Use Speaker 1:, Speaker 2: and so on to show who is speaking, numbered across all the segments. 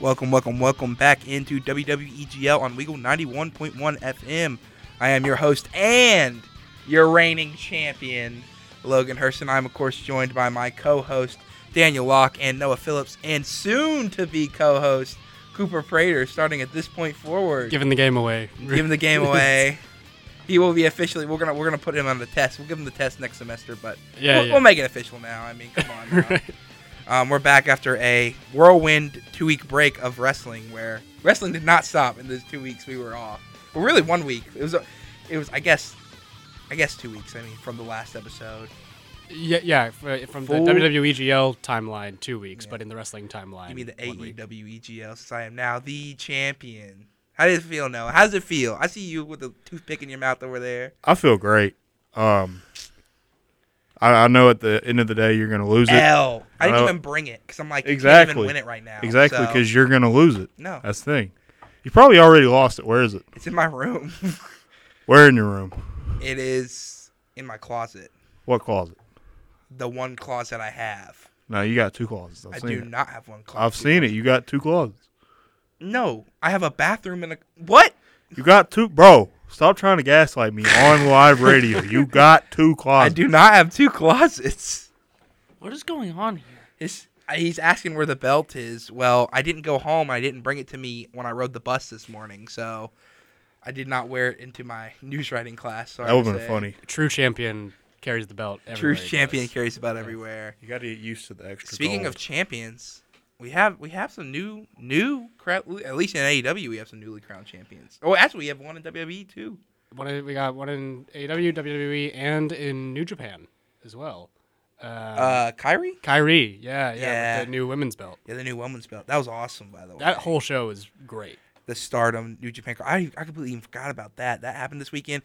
Speaker 1: Welcome, welcome, welcome back into WWEGL on Weagle 91.1 FM. I am your host and your reigning champion, Logan Hurston. I'm, of course, joined by my co host, Daniel Locke, and Noah Phillips, and soon to be co host, Cooper Prater, starting at this point forward.
Speaker 2: Giving the game away.
Speaker 1: Giving the game away. He will be officially. We're gonna we're gonna put him on the test. We'll give him the test next semester, but
Speaker 2: Yeah,
Speaker 1: we'll,
Speaker 2: yeah.
Speaker 1: we'll make it official now. I mean, come on. Now. Um, we're back after a whirlwind two week break of wrestling, where wrestling did not stop in those two weeks we were off. Well, really, one week. It was, a- it was, I guess, I guess two weeks. I mean, from the last episode.
Speaker 2: Yeah, yeah. f- From the
Speaker 1: Full-
Speaker 2: WWEGL timeline, two weeks,
Speaker 1: Yeah.
Speaker 2: but in the wrestling timeline,
Speaker 1: You mean the E
Speaker 2: one.
Speaker 1: AEWEGL? Since I am now the champion. How does it feel, now? How does it feel? I see you with a toothpick in your mouth over there.
Speaker 3: I feel great. Um, I, I know at the end of the day you're going to lose it.
Speaker 1: L. I didn't
Speaker 3: know.
Speaker 1: even bring it because I'm like, you can't
Speaker 3: Exactly.
Speaker 1: even win it right now.
Speaker 3: Exactly,
Speaker 1: so-
Speaker 3: because you're going to lose it.
Speaker 1: no,
Speaker 3: That's the thing. You probably already lost it. Where is it?
Speaker 1: it's in my room.
Speaker 3: Where in your room?
Speaker 1: it is in my closet.
Speaker 3: What closet?
Speaker 1: The one closet I have.
Speaker 3: No, you got two closets. I've
Speaker 1: I do
Speaker 3: it.
Speaker 1: not have one closet.
Speaker 3: I've seen it. You got two closets.
Speaker 1: No, I have a bathroom and a what?
Speaker 3: You got two, bro. Stop trying to gaslight me on live radio. You got two closets.
Speaker 1: I do not have two closets.
Speaker 4: What is going on here?
Speaker 1: His, uh, he's asking where the belt is. Well, I didn't go home. I didn't bring it to me when I rode the bus this morning, so I did not wear it into my news writing class. So
Speaker 3: That would have been funny.
Speaker 2: True champion carries the belt.
Speaker 1: True
Speaker 2: everywhere he
Speaker 1: champion
Speaker 2: goes.
Speaker 1: carries about everywhere.
Speaker 3: You got to get used to the extra.
Speaker 1: Speaking of champions, we have we have some new new crowd. At least in AEW, we have some newly crowned champions. Oh, actually, we have one in WWE too.
Speaker 2: One in- we got one in AEW, WWE, and in New Japan as well. Uh,
Speaker 1: Uh, Kairi.
Speaker 2: Kairi, yeah, yeah,
Speaker 1: yeah.
Speaker 2: the new women's belt.
Speaker 1: Yeah, the new women's belt. That was awesome, by the way.
Speaker 2: That whole show is great.
Speaker 1: the Stardom New Japan. I I completely even forgot about that. That happened this weekend.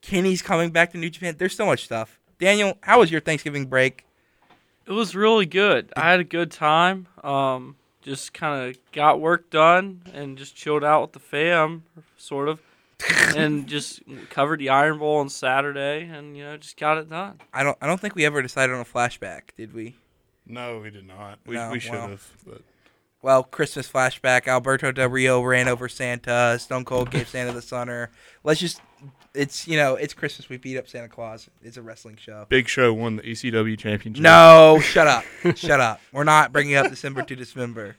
Speaker 1: Kenny's coming back to New Japan. There's so much stuff. Daniel, how was your Thanksgiving break?
Speaker 4: It was really good. I had a good time. Um, just kind of got work done and just chilled out with the fam, sort of, and just covered the Iron Bowl on Saturday, and you know just got it done.
Speaker 1: I don't I don't think we ever decided on a flashback, did we?
Speaker 3: No, we did not. We,
Speaker 1: No,
Speaker 3: we should
Speaker 1: well.
Speaker 3: have. But
Speaker 1: Well, Christmas flashback. Alberto Del Rio ran over Santa. Stone Cold gave Santa the stunner. Let's just it's you know it's Christmas. We beat up Santa Claus. It's a wrestling show.
Speaker 3: Big Show won the ECW championship.
Speaker 1: No, shut up, shut up. We're not bringing up December to Dismember.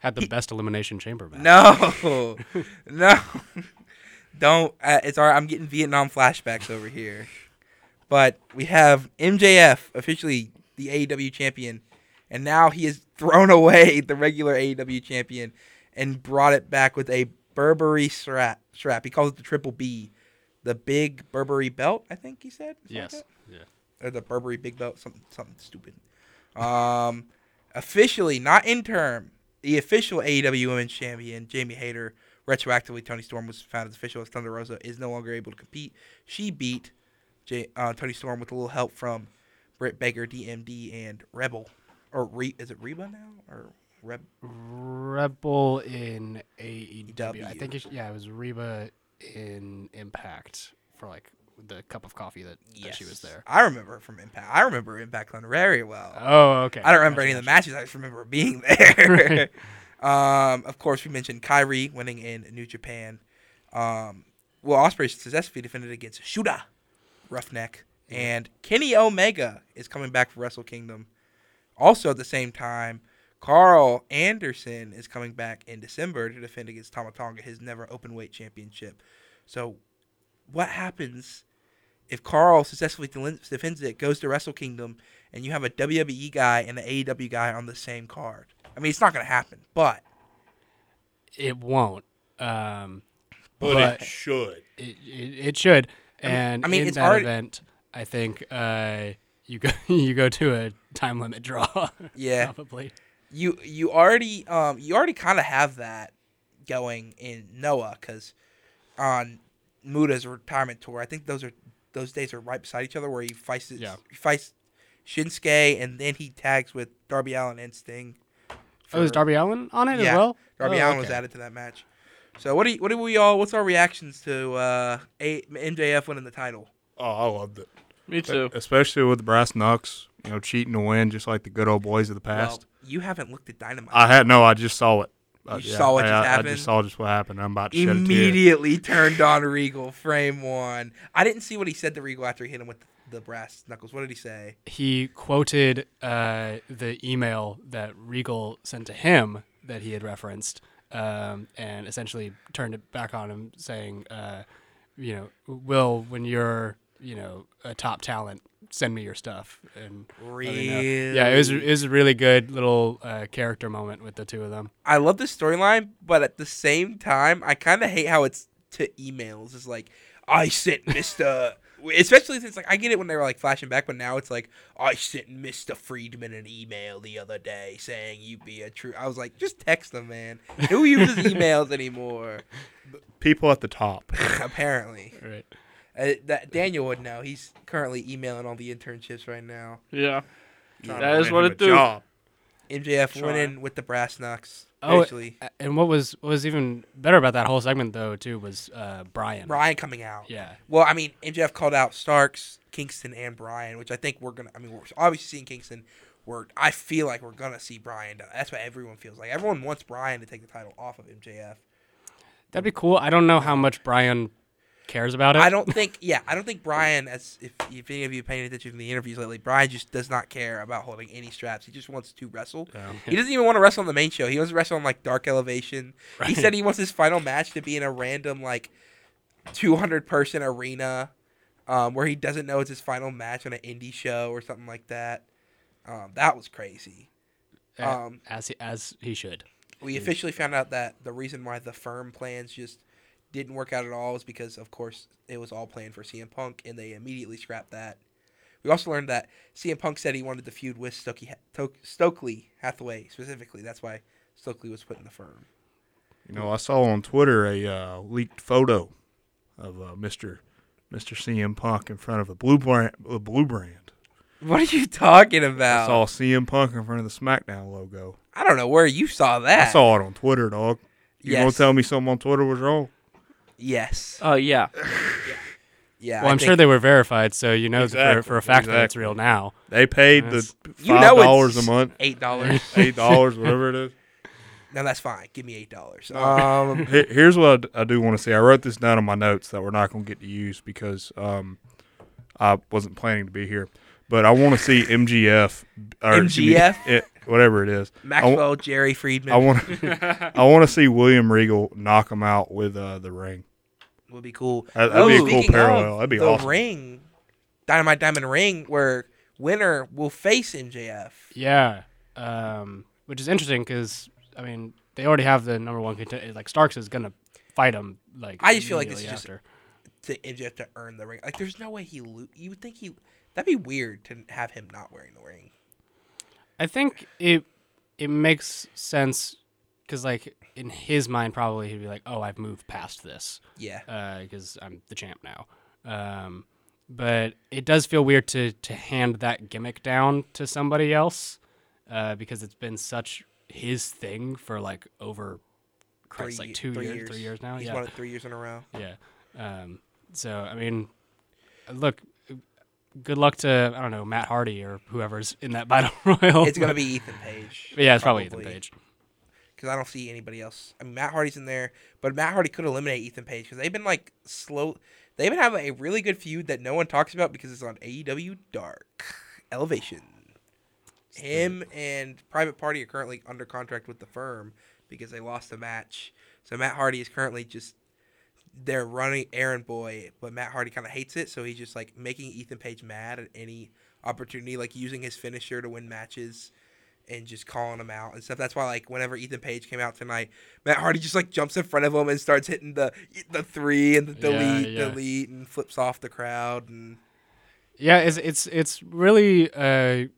Speaker 2: Had the best elimination chamber match.
Speaker 1: No, no, don't. Uh, it's all right. I'm getting Vietnam flashbacks over here. But we have MJF officially the AEW champion, and now he has thrown away the regular AEW champion and brought it back with a Burberry strap. Strap. He calls it the Triple B, the Big Burberry belt. I think he said. Like
Speaker 2: Yes.
Speaker 1: that?
Speaker 2: Yeah.
Speaker 1: or the Burberry Big Belt, something something stupid. Um, officially, not interim, the official AEW Women's Champion, Jamie Hayter, retroactively Toni Storm was found as official as Thunder Rosa, is no longer able to compete. She beat J- uh, Toni Storm with a little help from Britt Baker, DMD, and Rebel. Or Re- is it Reba now or Reb?
Speaker 2: Rebel in AEW. I think it's, yeah, it was Reba in Impact for like the cup of coffee that, that she was there.
Speaker 1: I remember her from Impact. I remember Impact Thunder very well.
Speaker 2: Oh, okay.
Speaker 1: I don't remember
Speaker 2: Gotcha,
Speaker 1: any of the matches. I just remember being there. um, of course, we mentioned Kairi winning in New Japan. Um, Will Ospreay successfully defended against Shota, Roughneck, and Kenny Omega is coming back for Wrestle Kingdom. Also, at the same time, Karl Anderson is coming back in December to defend against Tama Tonga, his never open weight championship. So, what happens if Carl successfully defends it, goes to Wrestle Kingdom, and you have a WWE guy and an AEW guy on the same card? I mean, it's not going to happen, but
Speaker 2: It won't. Um,
Speaker 3: but,
Speaker 2: but
Speaker 3: it should.
Speaker 2: it, it, it should. And
Speaker 1: I mean,
Speaker 2: in
Speaker 1: it's
Speaker 2: that
Speaker 1: already-
Speaker 2: event, I think uh, you go you go to a time limit draw.
Speaker 1: Yeah.
Speaker 2: probably.
Speaker 1: you you already um you already kind of have that going in Noah because on Muta's retirement tour, I think those are those days are right beside each other, where he fights
Speaker 2: Yeah.
Speaker 1: he fights Shinsuke, and then he tags with Darby Allin and Sting.
Speaker 2: Oh, is Darby Allin on it
Speaker 1: yeah,
Speaker 2: as well?
Speaker 1: Darby
Speaker 2: Oh,
Speaker 1: Allin was added to that match. So what do you, what do we all? What's our reactions to uh, a, MJF winning the title?
Speaker 3: Oh, I loved it.
Speaker 4: Me too.
Speaker 3: Especially with the brass knucks, you know, cheating to win, just like the good old boys of the past.
Speaker 1: Well, you haven't looked at Dynamite.
Speaker 3: I had no, I just saw it. Uh,
Speaker 1: You saw what
Speaker 3: I,
Speaker 1: just
Speaker 3: I- I
Speaker 1: happened?
Speaker 3: just saw just what happened. I'm about to shed a tear.
Speaker 1: Immediately turned on Regal. Frame one. I didn't see what he said to Regal after he hit him with the brass knuckles. What did he say?
Speaker 2: He quoted uh, the email that Regal sent to him that he had referenced, um, and essentially turned it back on him, saying, uh, "You know, Will, when you're, you know, a top talent, send me your stuff." And let me know. yeah, it was it was a really good little uh, character moment with the two of them.
Speaker 1: I love the storyline, but at the same time, I kind of hate how it's to emails. It's like I sent Mister, especially since like I get it when they were like flashing back, but now it's like I sent Mister Friedman an email the other day saying you be a true. I was like, just text them, man. Who uses emails anymore?
Speaker 3: People at the top.
Speaker 1: Apparently,
Speaker 2: Right.
Speaker 1: Uh, that Daniel would know. He's currently emailing all the internships right now.
Speaker 4: Yeah.
Speaker 3: Trying
Speaker 4: That
Speaker 3: to
Speaker 4: is
Speaker 3: win
Speaker 4: what it
Speaker 3: a
Speaker 4: do.
Speaker 3: job.
Speaker 1: MJF
Speaker 4: Try.
Speaker 1: in with the brass knucks.
Speaker 2: Oh,
Speaker 1: Actually,
Speaker 2: and what was what was even better about that whole segment though too was uh, Brian.
Speaker 1: Brian coming out.
Speaker 2: Yeah.
Speaker 1: Well, I mean, MJF called out Starks, Kingston, and Brian, which I think we're gonna. I mean, we're obviously seeing Kingston. We're. I feel like we're gonna see Brian. That's what everyone feels like. Everyone wants Brian to take the title off of MJF.
Speaker 2: That'd be cool. I don't know how much Brian cares about it.
Speaker 1: I don't think. Yeah, I don't think Brian, As if if any of you paying attention to the interviews lately, Brian just does not care about holding any straps. He just wants to wrestle. He doesn't even want to wrestle on the main show. He wants to wrestle on like Dark Elevation. He said he wants his final match to be in a random like 200 person arena, um, where he doesn't know it's his final match on an indie show or something like that. Um, that was crazy. Um,
Speaker 2: as he, as he should.
Speaker 1: we officially found out that the reason why the firm plans just didn't work out at all is because, of course, it was all planned for CM Punk, and they immediately scrapped that. We also learned that CM Punk said he wanted to feud with Stokely, Stokely Hathaway specifically. That's why Stokely was put in the firm.
Speaker 3: You know, I saw on Twitter a uh, leaked photo of uh, Mister Mister CM Punk in front of a blue brand. A blue brand.
Speaker 1: What are you talking about?
Speaker 3: I saw CM Punk in front of the SmackDown logo.
Speaker 1: I don't know where you saw that.
Speaker 3: I saw it on Twitter, dog. You gonna tell me something on Twitter was wrong?
Speaker 1: Yes.
Speaker 4: Oh yeah.
Speaker 1: Yeah.
Speaker 2: Well,
Speaker 1: I
Speaker 2: I'm sure they were verified, so you know
Speaker 3: Exactly,
Speaker 2: for, for a fact that it's real now.
Speaker 3: They paid
Speaker 2: Yes.
Speaker 3: the
Speaker 1: You know it's
Speaker 3: dollars a month,
Speaker 1: Eight dollars.
Speaker 3: eight dollars, whatever it is.
Speaker 1: no, that's fine. Give me eight dollars. Um,
Speaker 3: Here's what I do want to see. I wrote this down in my notes that we're not going to get to use because um, I wasn't planning to be here. But I want to see MGF or
Speaker 1: MGF?
Speaker 3: it- whatever it is. I wa-
Speaker 1: Maxwell, Jerry Friedman
Speaker 3: I want I want to see William Regal knock him out with uh, the ring.
Speaker 1: Would be cool.
Speaker 3: That- that'd be a cool parallel.
Speaker 1: of
Speaker 3: That'd be
Speaker 1: the
Speaker 3: awesome.
Speaker 1: ring, Dynamite Diamond Ring, where winner will face MJF.
Speaker 2: Yeah, um, which is interesting because I mean they already have the number one contender. Like Starks is gonna fight him. Like
Speaker 1: I just feel like this is
Speaker 2: immediately
Speaker 1: just- To MJF to earn the ring. Like, there's no way he. Lo- you would think he. That'd be weird to have him not wearing the ring.
Speaker 2: I think it it makes sense because like in his mind probably he'd be like, oh, I've moved past this
Speaker 1: Yeah.
Speaker 2: because I'm the champ now. Um, but it does feel weird to to hand that gimmick down to somebody else uh, because it's been such his thing for like over Christ,
Speaker 1: Three-
Speaker 2: like two
Speaker 1: three
Speaker 2: years, three years now.
Speaker 1: He's
Speaker 2: yeah,
Speaker 1: won it three years in a row.
Speaker 2: yeah. Um, so I mean, look, good luck to I don't know Matt Hardy or whoever's in that battle royal.
Speaker 1: It's gonna be Ethan Page.
Speaker 2: yeah, it's probably Ethan Page.
Speaker 1: Because I don't see anybody else. I mean, Matt Hardy's in there, but Matt Hardy could eliminate Ethan Page because they've been like slow. They've been having a really good feud that no one talks about because it's on AEW Dark Elevation. Him and Private Party are currently under contract with the firm because they lost a match. So Matt Hardy is currently just they're running errand boy, but Matt Hardy kind of hates it, so he's just like making Ethan Page mad at any opportunity, like using his finisher to win matches and just calling him out and stuff. That's why like whenever Ethan Page came out tonight, Matt Hardy just like jumps in front of him and starts hitting the the three and the
Speaker 2: Yeah,
Speaker 1: delete,
Speaker 2: yeah.
Speaker 1: delete, and flips off the crowd and
Speaker 2: Yeah, it's it's it's really uh,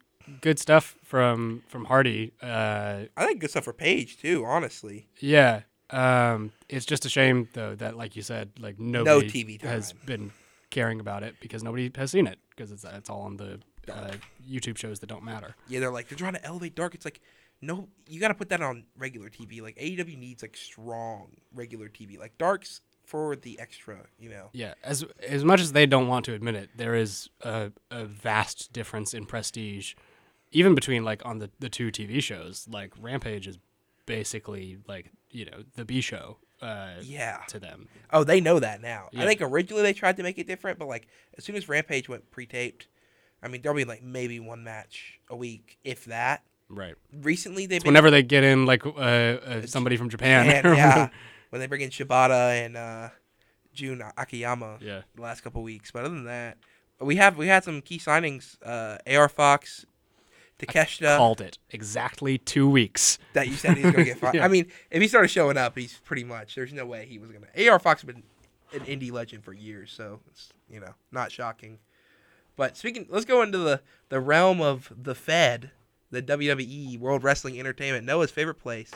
Speaker 2: good stuff from from Hardy. Uh,
Speaker 1: I think good stuff for Page too. Honestly,
Speaker 2: yeah, um, it's just a shame though that, like you said, like nobody
Speaker 1: TV
Speaker 2: has been caring about it because nobody has seen it because it's it's all on the uh, YouTube shows that don't matter.
Speaker 1: Yeah, they're like they're trying to elevate dark. It's like no, you got to put that on regular TV. Like AEW needs like strong regular TV. Like darks for the extra, you know.
Speaker 2: Yeah, as as much as they don't want to admit it, there is a, a vast difference in prestige, even between like on the the two TV shows. Like Rampage is basically like you know the B show. Uh,
Speaker 1: Yeah.
Speaker 2: to them.
Speaker 1: Oh, they know that now. I think originally they tried to make it different, but like as soon as Rampage went pre-taped, I mean there'll be like maybe one match a week, if that.
Speaker 2: Right.
Speaker 1: Recently they've been
Speaker 2: Whenever they get in like uh, uh, somebody from Japan.
Speaker 1: And, yeah, when they bring in Shibata and uh, Jun Akiyama.
Speaker 2: Yeah.
Speaker 1: The last couple weeks, but other than that, we have we had some key signings. Uh, AR Fox, Takeshita.
Speaker 2: Called it exactly two weeks.
Speaker 1: that you said he was gonna get fired.
Speaker 2: Yeah.
Speaker 1: I mean, if he started showing up, he's pretty much. There's no way he was gonna. AR Fox has been an indie legend for years, so it's you know not shocking. But speaking, let's go into the the realm of the Fed, the WWE World Wrestling Entertainment, Noah's favorite place.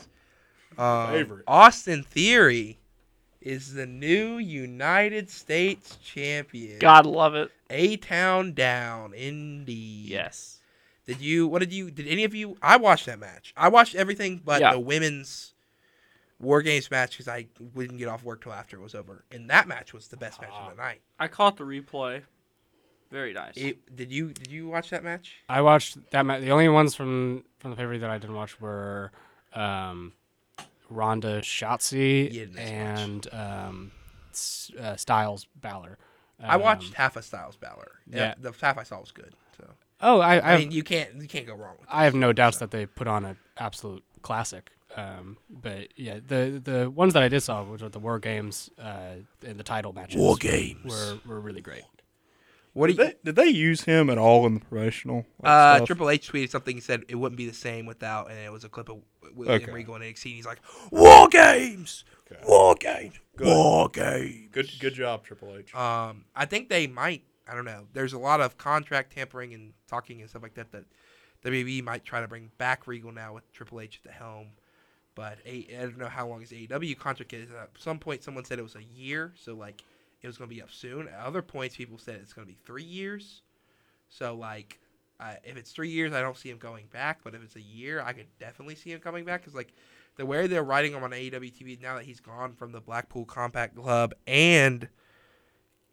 Speaker 1: Um,
Speaker 3: Favorite.
Speaker 1: Austin Theory is the new United States champion.
Speaker 4: God love it.
Speaker 1: A town down, indeed.
Speaker 4: Yes.
Speaker 1: Did you? What did you? Did any of you? I watched that match. I watched everything but
Speaker 4: Yeah.
Speaker 1: the women's War Games match because I wouldn't get off work till after it was over. And that match was the best match of the night.
Speaker 4: I caught the replay. Very nice.
Speaker 1: It, did you? Did you watch that match?
Speaker 2: I watched that. Ma- the only ones from from the paper that I didn't watch were um, Ronda Shotzi
Speaker 1: You didn't miss much.
Speaker 2: and um, uh, Styles Balor.
Speaker 1: I watched
Speaker 2: Um,
Speaker 1: half of Styles Balor. Yeah,
Speaker 2: yeah.
Speaker 1: the half I saw was good. So
Speaker 2: Oh, I, I,
Speaker 1: I, mean, you can't you can't go wrong with.
Speaker 2: I have no doubts
Speaker 1: so.
Speaker 2: that they put on an absolute classic. Um, but yeah, the the ones that I did saw, which were the War Games uh, and the title matches,
Speaker 1: War Games.
Speaker 2: were were really great.
Speaker 1: What do
Speaker 3: Did
Speaker 1: you?
Speaker 3: they, did they use him at all in the professional? like,
Speaker 1: Uh,
Speaker 3: stuff?
Speaker 1: Triple H tweeted something. He said it wouldn't be the same without, and it was a clip of William
Speaker 3: Okay.
Speaker 1: Regal and NXT. And he's like, "War Games, War Games, War Games."
Speaker 3: Good good job, Triple H.
Speaker 1: Um, I think they might. I don't know. There's a lot of contract tampering and talking and stuff like that that WWE might try to bring back Regal now with Triple H at the helm. But A- I don't know how long his AEW contract is. At some point, someone said it was a year, so like it was going to be up soon. At other points, people said it's going to be three years. So like, I if it's three years, I don't see him going back. But if it's a year, I could definitely see him coming back. Because like the way they're writing him on AEW TV now that he's gone from the Blackpool Combat Club and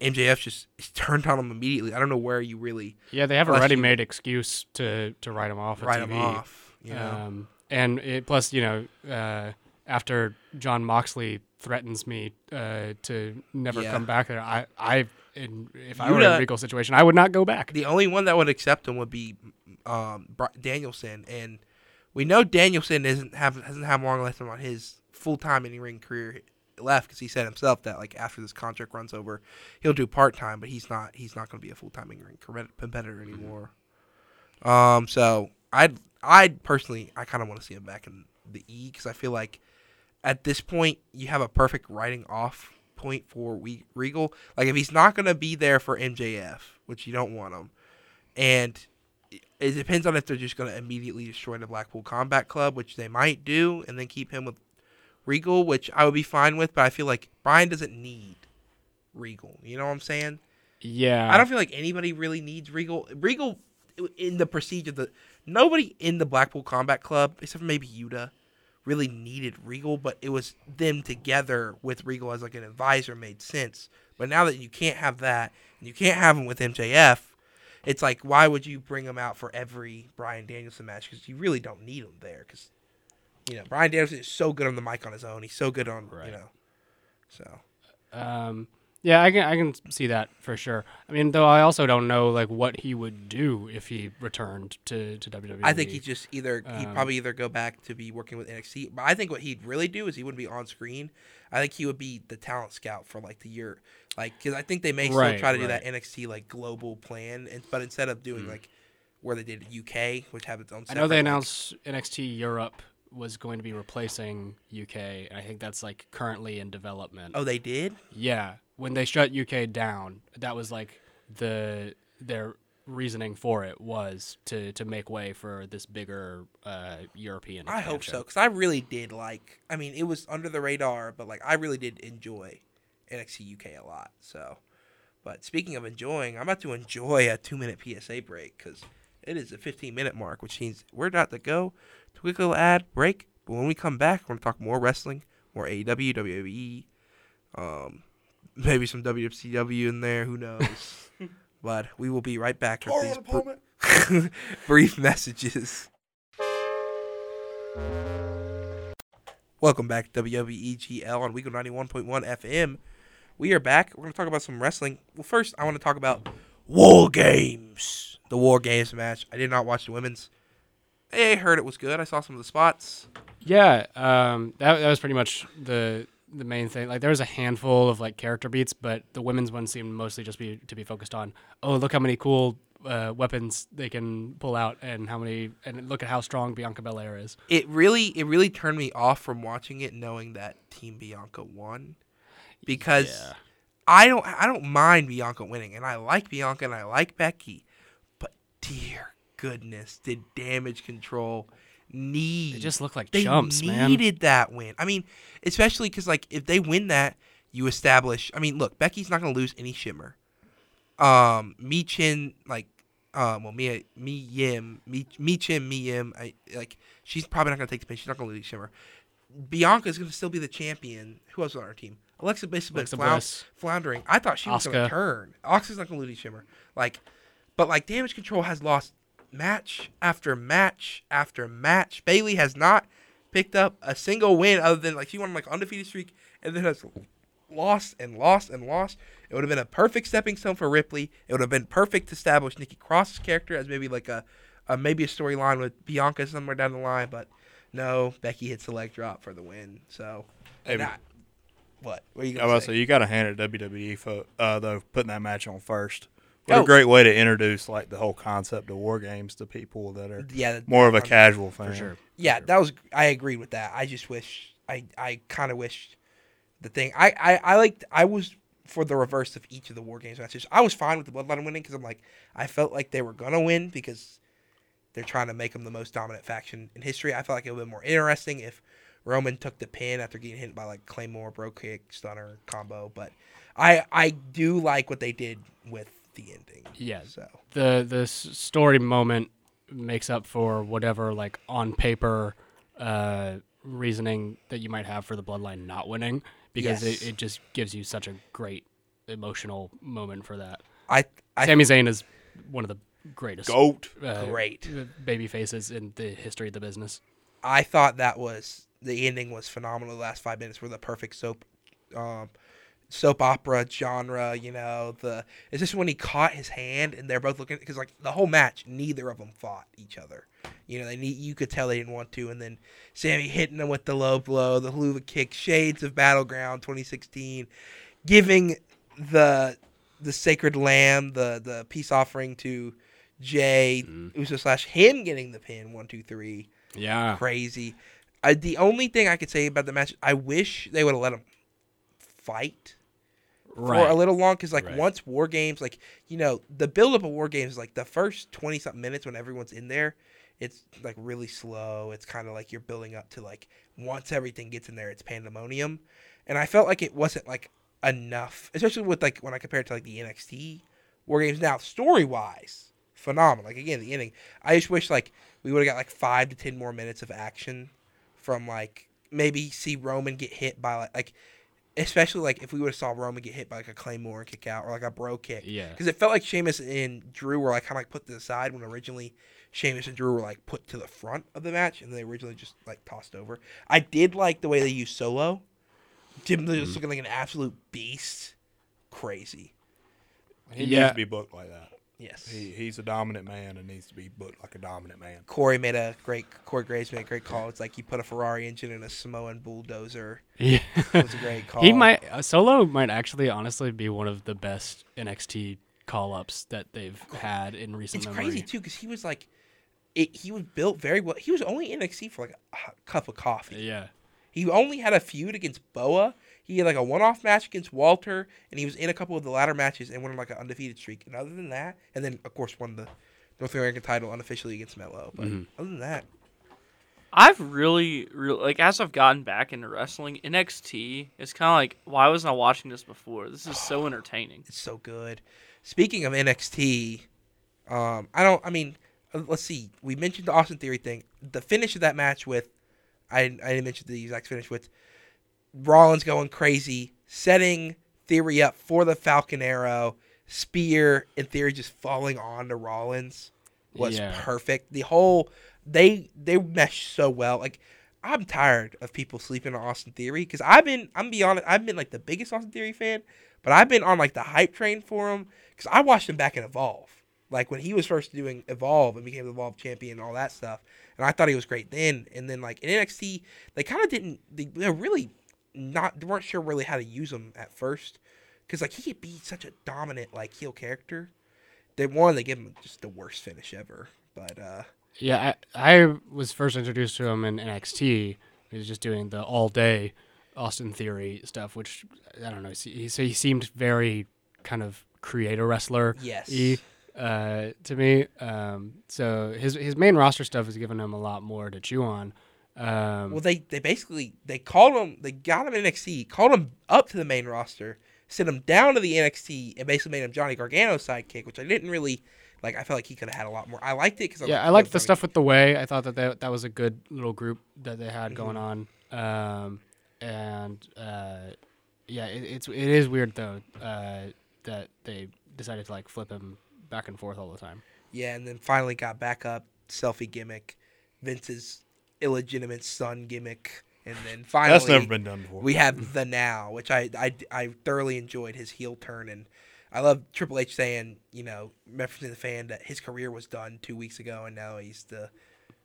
Speaker 1: MJF just turned on him immediately. I don't know where you really
Speaker 2: Yeah, they have a
Speaker 1: you-
Speaker 2: ready-made excuse to to write him off.
Speaker 1: write him off. You know,
Speaker 2: Um, and it, plus, you know, uh, after Jon Moxley threatens me uh, to never
Speaker 1: Yeah.
Speaker 2: come back there, I, I, in, if I were in a Regal situation, I would not go back.
Speaker 1: the only one that would accept him would be um, Danielson, and we know Danielson isn't have hasn't have long left on his full time in ring career left because he said himself that like after this contract runs over, he'll do part time, but he's not he's not going to be a full time in ring competitor anymore. Um, so I'd I'd personally I kind of want to see him back in the E because I feel like at this point you have a perfect writing off point for we Regal. Like if he's not going to be there for MJF, which you don't want him, and it- depends on if they're just going to immediately destroy the Blackpool Combat Club, which they might do, and then keep him with Regal, which I would be fine with. But I feel like Brian doesn't need Regal. You know what I'm saying?
Speaker 2: yeah,
Speaker 1: I don't feel like anybody really needs Regal. Regal in the procedure, the nobody in the Blackpool Combat Club except for maybe Yuta really needed Regal, but it was them together with Regal as like an advisor made sense. But now that you can't have that and you can't have him with MJF, it's like why would you bring him out for every Brian Danielson match because you really don't need him there because you know Brian Danielson is so good on the mic on his own. He's so good on you know. So
Speaker 2: Um, yeah, I can I can see that for sure. I mean, though I also don't know like what he would do if he returned to to WWE.
Speaker 1: I think he just either he'd
Speaker 2: Um,
Speaker 1: probably either go back to be working with NXT, but I think what he'd really do is he wouldn't be on screen. I think he would be the talent scout for like the year, like because I think they may still
Speaker 2: Right,
Speaker 1: try to do that NXT like global plan, and but instead of doing like where they did UK, which have its own.
Speaker 2: I know they
Speaker 1: like-
Speaker 2: announced NXT Europe was going to be replacing UK, and I think that's like currently in development.
Speaker 1: Oh, they did.
Speaker 2: Yeah, when they shut UK down, that was like the their reasoning for it was to to make way for this bigger uh, European.
Speaker 1: I hope so because I really did like. I mean, it was under the radar, but like I really did enjoy NXT UK a lot. So, But speaking of enjoying, I'm about to enjoy a two minute PSA break because it is a 15 minute mark, which means we're about to go to a quick little ad break. But when we come back, we're going to talk more wrestling, more AEW, WWE, um, maybe some WCW in there. Who knows? but we will be right back with these br- brief messages. Welcome back to WWEGL on Week 91.1 FM. We are back. We're going to talk about some wrestling. Well, first, I want to talk about War Games. The War Games match. I did not watch the women's. I heard it was good. I saw some of the spots.
Speaker 2: Yeah, um, that that was pretty much the the main thing. Like there was a handful of like character beats, but the women's one seemed mostly just be to be focused on. Oh, look how many cool uh, weapons they can pull out, and how many, and look at how strong Bianca Belair is.
Speaker 1: It really, it really turned me off from watching it, knowing that Team Bianca won, because
Speaker 2: Yeah.
Speaker 1: I don't, I don't mind Bianca winning, and I like Bianca and I like Becky, but dear goodness, did Damage Control need?
Speaker 2: They just look like
Speaker 1: they
Speaker 2: chumps, man.
Speaker 1: needed that win. I mean, especially because like if they win that, you establish. I mean, look, Becky's not gonna lose any shimmer. Um, Mi Chin, like, um, well, Mi Mi Yim, Mi Mi Chin, Mi Yim, I like. She's probably not gonna take the pin. She's not gonna lose shimmer. Bianca's gonna still be the champion. Who else is on our team? Alexa Bliss has been
Speaker 2: Alexa
Speaker 1: floundering. I thought she was gonna turn. Asuka's not gonna lose any shimmer. Like, but like Damage Control has lost match after match after match. Bayley has not picked up a single win other than like she won like undefeated streak and then has lost and lost and lost. It would have been a perfect stepping stone for Ripley. It would have been perfect to establish Nikki Cross's character as maybe like a, a maybe a storyline with Bianca somewhere down the line, but no, Becky hits the leg drop for the win. So,
Speaker 3: Hey,
Speaker 1: I- what? What are you
Speaker 3: I
Speaker 1: gonna
Speaker 3: was
Speaker 1: say?
Speaker 3: say you got to hand it WWE for uh, though putting that match on first. What
Speaker 1: Oh.
Speaker 3: a great way to introduce like the whole concept of war games to people that are
Speaker 1: Yeah,
Speaker 3: more of a casual fan.
Speaker 2: for sure.
Speaker 1: Yeah, that was. I agreed with that. I just wish. I I kind of wish the thing. I I I liked. I was for the reverse of each of the war games matches. I was fine with the Bloodline winning because I'm like I felt like they were gonna win because they're trying to make them the most dominant faction in history. I felt like it would have been more interesting if Roman took the pin after getting hit by like Claymore, Brogue Kick, stunner combo. But I I do like what they did with the ending.
Speaker 2: Yeah.
Speaker 1: So
Speaker 2: the the story moment makes up for whatever like on paper uh, reasoning that you might have for the bloodline not winning because
Speaker 1: Yes.
Speaker 2: it, it just gives you such a great emotional moment for that.
Speaker 1: I I
Speaker 2: Sami Zayn is one of the greatest
Speaker 3: Goat.
Speaker 2: uh,
Speaker 1: Great.
Speaker 2: baby faces in the history of the business.
Speaker 1: I thought that was the ending was phenomenal. The last five minutes were the perfect soap, um, soap opera genre. You know, the it's just when he caught his hand and they're both looking because like the whole match, neither of them fought each other. You know, they need you could tell they didn't want to, and then Sami hitting them with the low blow, the Helluva Kick, shades of Battleground 2016, giving the the sacred lamb the the peace offering to Jay mm-hmm. Uso slash him getting the pin one two three
Speaker 2: Yeah.
Speaker 1: crazy. I, the only thing I could say about the match, I wish they would have let him fight for a little long because like
Speaker 2: Right.
Speaker 1: once war games like you know the build up of war games like the first 20 something minutes when everyone's in there it's like really slow. It's kind of like you're building up to like once everything gets in there it's pandemonium. And i felt like it wasn't like enough especially with like when i compare it to like the nxt war games. Now story wise phenomenal. Like again the ending i just wish like we would have got like five to ten more minutes of action from like maybe see roman get hit by like like especially like if we would have saw Roman get hit by like a claymore and kick out or like a Brogue Kick.
Speaker 2: Yeah.
Speaker 1: Because it felt like Sheamus and Drew were like kind of like put to the side when originally Sheamus and Drew were like put to the front of the match and they originally just like tossed over. I did like the way they used Solo. Jim
Speaker 2: Mm-hmm.
Speaker 1: just looking like an absolute beast. Crazy.
Speaker 3: He
Speaker 2: Yeah.
Speaker 3: needs to be booked like that.
Speaker 1: Yes.
Speaker 3: He, he's a dominant man and needs to be booked like a dominant man.
Speaker 1: Corey made a great Corey Graves made a great call. It's like you put a Ferrari engine in a Samoan bulldozer.
Speaker 2: Yeah.
Speaker 1: It was a great call.
Speaker 2: He might uh, Solo might actually honestly be one of the best NXT call ups that they've had in recent
Speaker 1: It's
Speaker 2: memory.
Speaker 1: crazy too because he was like, it, he was built very well. He was only in NXT for like a cup of coffee.
Speaker 2: Yeah.
Speaker 1: He only had a feud against Boa. He had like a one-off match against Walter, and he was in a couple of the latter matches and went on like an undefeated streak. And other than that, and then of course won the North American title unofficially against Melo. But
Speaker 2: Mm-hmm.
Speaker 1: other than that,
Speaker 4: I've really, really like as I've gotten back into wrestling, NXT is kind of like why wasn't I watching this before? This is so entertaining.
Speaker 1: It's so good. Speaking of NXT, um, I don't. I mean, uh, let's see. We mentioned the Austin Theory thing. The finish of that match with, I I didn't mention the exact finish with Rollins going crazy, setting Theory up for the Falcon Arrow, spear, and Theory just falling onto Rollins was
Speaker 2: Yeah.
Speaker 1: perfect. The whole they they meshed so well. Like I'm tired of people sleeping on Austin Theory because I've been I'm be honest I've been like the biggest Austin Theory fan, but I've been on like the hype train for him because I watched him back in Evolve, like when he was first doing Evolve and became the Evolve champion and all that stuff, and I thought he was great then. And then like in NXT, they kind of didn't they, they really not they weren't sure really how to use him at first because like he could be such a dominant like heel character. They wanted to give him just the worst finish ever, but uh
Speaker 2: Yeah, I, I was first introduced to him in NXT. He was just doing the all day Austin Theory stuff, which I don't know. He, so he seemed very kind of creator wrestler.
Speaker 1: Yes.
Speaker 2: Uh, to me, um, so his his main roster stuff has given him a lot more to chew on. Um,
Speaker 1: Well, they they basically they called him. They got him in NXT, called him up to the main roster, sent him down to the NXT, and basically made him Johnny Gargano's sidekick, which I didn't really like. I felt like he could have had a lot more. I liked it because
Speaker 2: yeah, I liked the stuff with the way. I thought that that, that was a good little group that they had going on. Um, and uh, yeah, it, it's it is weird though uh, that they decided to like flip him back and forth all the time.
Speaker 1: Yeah, and then finally got back up selfie gimmick, Vince's illegitimate son gimmick, and then finally
Speaker 3: That's never been done before.
Speaker 1: we have the now, which I, I, I thoroughly enjoyed his heel turn, and I love Triple H saying, you know, referencing the fan that his career was done two weeks ago, and now he's the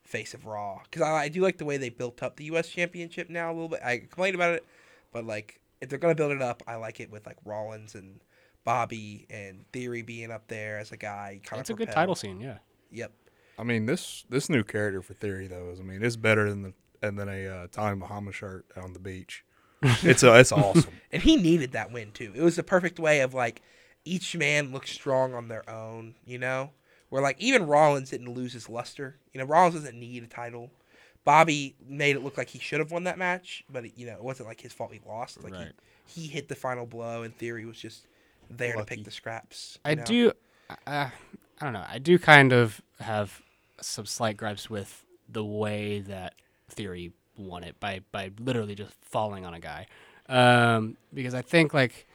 Speaker 1: face of Raw. Because I, I do like the way they built up the U.S. Championship now a little bit. I complained about it, but like if they're gonna build it up, I like it with like Rollins and Bobby and Theory being up there as a guy. Kind
Speaker 2: It's
Speaker 1: of
Speaker 2: a good title scene, yeah.
Speaker 1: Yep.
Speaker 3: I mean this this new character for Theory though is I mean it's better than the and than a uh, Tommy Bahama shirt on the beach. It's uh, it's awesome.
Speaker 1: And he needed that win too. It was the perfect way of like each man looks strong on their own, you know? Where like even Rollins didn't lose his luster. You know, Rollins doesn't need a title. Bobby made it look like he should have won that match, but it, you know, it wasn't like his fault he lost. Like
Speaker 2: Right.
Speaker 1: he, he hit the final blow in theory was just there to pick the scraps.
Speaker 2: I
Speaker 1: know?
Speaker 2: do. Uh, I don't know. I do kind of have some slight gripes with the way that Theory won it by by literally just falling on a guy, um, because I think like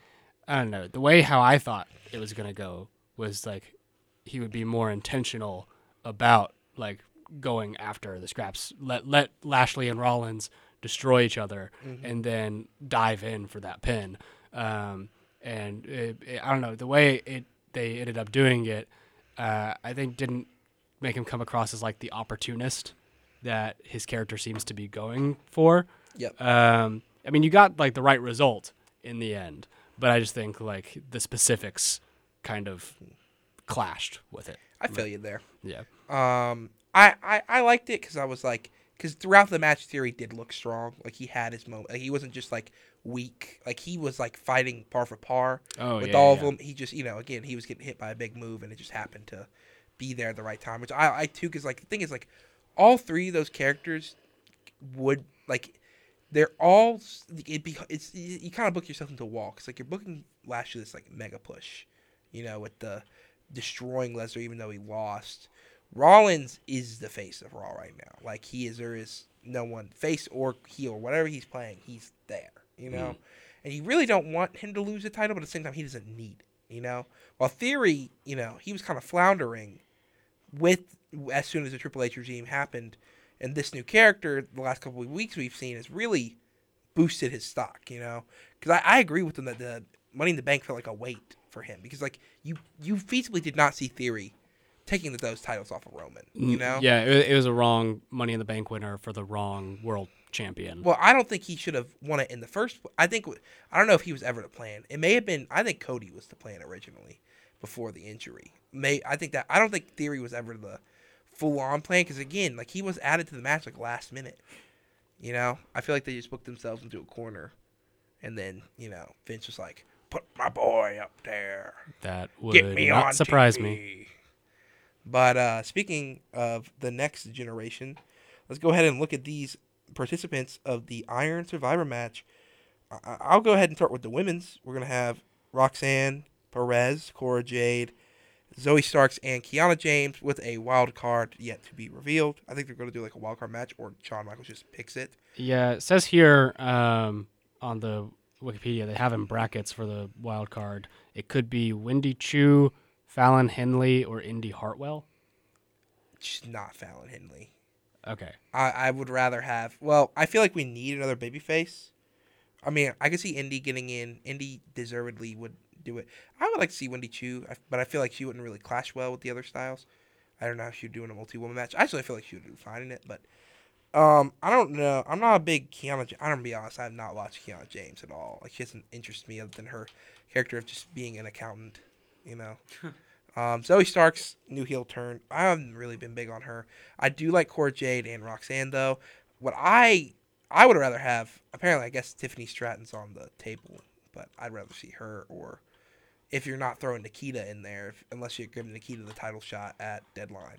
Speaker 2: I don't know the way how I thought it was gonna go was like he would be more intentional about like going after the scraps. Let let Lashley and Rollins destroy each other, and then dive in for that pin. Um, and it, it- I don't know the way it they ended up doing it. Uh, I think didn't make him come across as like the opportunist that his character seems to be going for.
Speaker 1: Yep.
Speaker 2: Um, I mean, you got like the right result in the end, but I just think like the specifics kind of clashed with it.
Speaker 1: I feel you there.
Speaker 2: Yeah.
Speaker 1: Um, I, I, I liked it because I was like, because throughout the match, Theory did look strong. Like he had his moment. Like he wasn't just like weak. Like he was like fighting par for par
Speaker 2: Oh,
Speaker 1: with
Speaker 2: yeah,
Speaker 1: all
Speaker 2: yeah.
Speaker 1: of them. He just, you know, again, he was getting hit by a big move, and it just happened to be there at the right time. Which I, I too, because like the thing is, like all three of those characters would like they're all it be it's you, you kind of book yourself into a wall because like you're booking Lashley this like mega push, you know, with the destroying Lesnar even though he lost. Rollins is the face of Raw right now. Like he is, there is no one face or heel, whatever he's playing, he's there. You know, mm-hmm. and you really don't want him to lose the title, but at the same time, he doesn't need it. You know, while Theory, you know, he was kind of floundering with as soon as the Triple H regime happened, and this new character, the last couple of weeks we've seen, has really boosted his stock. You know, because I, I agree with them that the Money in the Bank felt like a weight for him because like you you feasibly did not see Theory taking those titles off of Roman. You know,
Speaker 2: Mm, Yeah, it, it was a wrong Money in the Bank winner for the wrong world champion.
Speaker 1: Well, I don't think he should have won it in the first. I think I don't know if he was ever the plan. It may have been. I think Cody was the plan originally before the injury. May I think that I don't think Theory was ever the full on plan because again, like he was added to the match like last minute. You know, I feel like they just booked themselves into a corner, and then you know Vince was like, "Put my boy up there."
Speaker 2: that would
Speaker 1: Get me
Speaker 2: not
Speaker 1: on
Speaker 2: surprise
Speaker 1: TV.
Speaker 2: me.
Speaker 1: But uh, speaking of the next generation, let's go ahead and look at these participants of the Iron Survivor match. I- I- I'll go ahead and start with the women's. We're gonna have Roxanne Perez, Cora Jade, Zoey Starks, and Kiana James with a wild card yet to be revealed. I think they're gonna do like a wild card match, or Shawn Michaels just picks it.
Speaker 2: Yeah, it says here um, on the Wikipedia they have in brackets for the wild card. It could be Wendy Choo, Fallon Henley, or Indy Hartwell.
Speaker 1: Just not Fallon Henley.
Speaker 2: Okay.
Speaker 1: I, I would rather have. Well, I feel like we need another babyface. I mean, I could see Indy getting in. Indy deservedly would do it. I would like to see Wendy Choo, but I feel like she wouldn't really clash well with the other styles. I don't know if she would do in a multi-woman match. Actually, I feel like she would do fine in it, but um, I don't know. I'm not a big Kiana. I'm gonna be honest. I have not watched Kiana James at all. Like she doesn't interest me other than her character of just being an accountant. You know. Um, Zoey Stark's new heel turn. I haven't really been big on her. I do like Cora Jade and Roxanne though. What I I would rather have apparently I guess Tiffany Stratton's on the table, but I'd rather see her or if you're not throwing Nikkita in there, if, unless you're giving Nikkita the title shot at Deadline.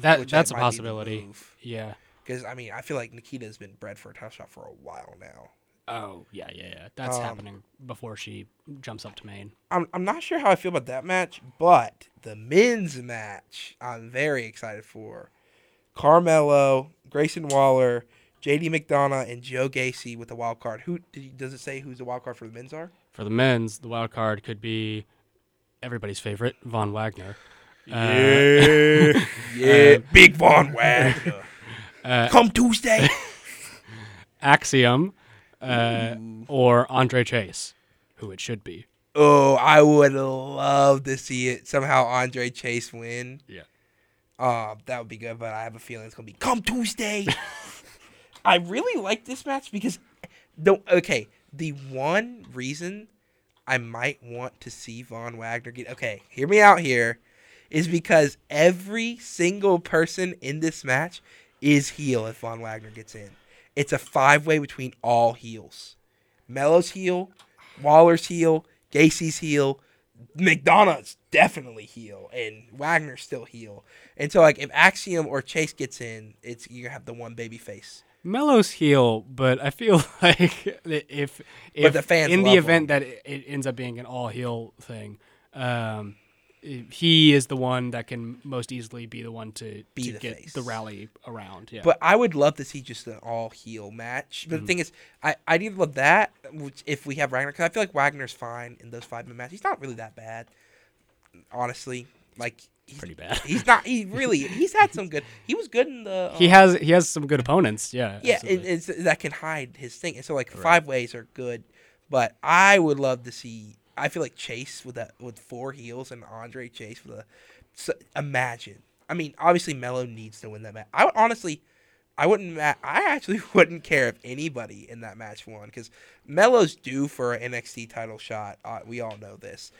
Speaker 2: That that's a
Speaker 1: might be the
Speaker 2: possibility. Yeah.
Speaker 1: Because I mean, I feel like Nikkita has been bred for a title shot for a while now.
Speaker 2: Oh yeah, yeah, yeah. That's
Speaker 1: Um,
Speaker 2: happening before she jumps up to main.
Speaker 1: I'm I'm not sure how I feel about that match, but the men's match I'm very excited for. Carmelo, Grayson Waller, JD McDonagh, and Joe Gacy with the wild card. Who did does it say who's the wild card for the men's are?
Speaker 2: For the men's, the wild card could be everybody's favorite, Von Wagner.
Speaker 3: Uh, yeah.
Speaker 1: Yeah, um, Big Von Wagner. Uh, Come Tuesday.
Speaker 2: Axiom, uh, or Andre Chase, who it should be.
Speaker 1: oh, I would love to see it somehow. Andre Chase win.
Speaker 2: Yeah.
Speaker 1: Um, that would be good, but I have a feeling it's gonna be come Tuesday. I really like this match because the okay, the one reason I might want to see Von Wagner get okay, hear me out here, is because every single person in this match is heel if Von Wagner gets in. It's a five way between all heels. Melo's heel, Waller's heel, Gacy's heel, McDonagh's definitely heel, and Wagner's still heel. And so, like, if Axiom or Chase gets in, it's you're gonna have the one baby face.
Speaker 2: Melo's heel, but I feel like if if
Speaker 1: the fans
Speaker 2: in the event
Speaker 1: him.
Speaker 2: that it, it ends up being an all heel thing, um, he is the one that can most easily be the one to,
Speaker 1: Be
Speaker 2: to
Speaker 1: the
Speaker 2: get
Speaker 1: face.
Speaker 2: the rally around. Yeah,
Speaker 1: But I would love to see just an all heel match.
Speaker 2: Mm-hmm.
Speaker 1: But the thing is, I I'd either love that, which if we have Wagner, because I feel like Wagner's fine in those five minute matches. He's not really that bad, honestly. Like he's
Speaker 2: pretty bad.
Speaker 1: He's not. He really. He's had some good. He was good in the.
Speaker 2: he
Speaker 1: um,
Speaker 2: has he has some good opponents. Yeah,
Speaker 1: Yeah, it, it's, that can hide his thing. And so like five ways are good, but I would love to see. I feel like Chase with that with four heels and Andre Chase with a. So, imagine. I mean, obviously Melo needs to win that match. I would, honestly, I wouldn't. I actually wouldn't care if anybody in that match won because Melo's due for an NXT title shot. Uh, we all know this.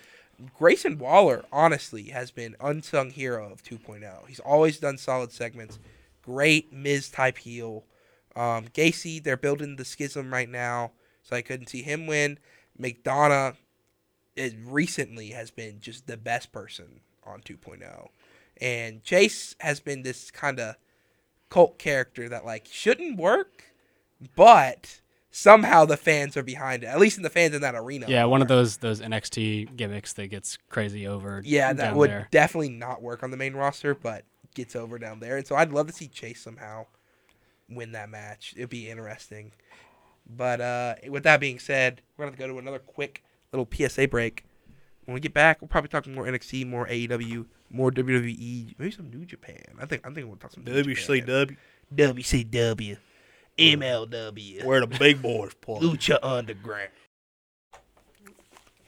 Speaker 1: Grayson Waller, honestly, has been unsung hero of 2.0. He's always done solid segments. Great Miz type heel. Um, Gacy, they're building the schism right now, so I couldn't see him win. McDonagh, it recently has been just the best person on 2.0, and Chase has been this kind of cult character that like shouldn't work, but somehow the fans are behind it. At least in the fans in that arena.
Speaker 2: yeah, one of those those NXT gimmicks that gets crazy over.
Speaker 1: Yeah, that would
Speaker 2: there.
Speaker 1: definitely not work on the main roster, but gets over down there. And so I'd love to see Chase somehow win that match. It'd be interesting. But uh, with that being said, we're gonna go to another quick little PSA break. When we get back, we'll probably talk more NXT, more AEW, more WWE, maybe some New Japan. I think I'm thinking we'll talk some New Japan.
Speaker 3: WCW,
Speaker 1: WCW, MLW,
Speaker 3: where the big boys play.
Speaker 1: Lucha Underground.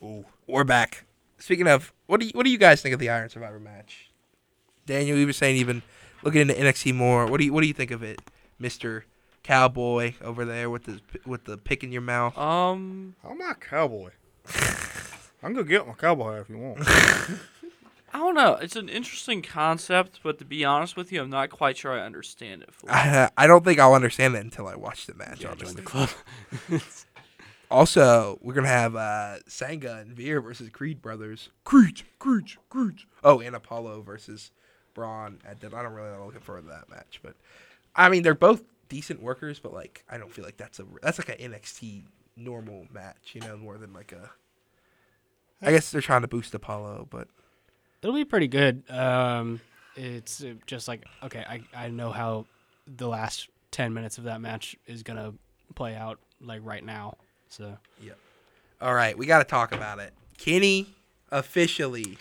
Speaker 3: Ooh.
Speaker 1: We're back. Speaking of, what do you, what do you guys think of the Iron Survivor match? Daniel, you were saying even looking into NXT more. What do you what do you think of it, Mister Cowboy over there with the with the pick in your mouth?
Speaker 4: Um,
Speaker 3: I'm not cowboy. I'm gonna get my cowboy hat if you want.
Speaker 4: I don't know. It's an interesting concept, but to be honest with you, I'm not quite sure I understand it. Fully.
Speaker 1: I, I don't think I'll understand it until I watch the match.
Speaker 2: Join
Speaker 1: honestly.
Speaker 2: the club.
Speaker 1: Also, we're gonna have uh, Sanga and Veer versus Creed brothers. Creed, Creed, Creed. Oh, and Apollo versus Braun. I don't really looking forward to that match, but I mean they're both decent workers, but like I don't feel like that's a that's like an NXT normal match, you know, more than like a. I guess they're trying to boost Apollo, but
Speaker 2: It'll be pretty good. Um, it's uh, just like okay, I I know how the last ten minutes of that match is gonna play out like right now. So yeah,
Speaker 1: all right, we got to talk about it. Kenny officially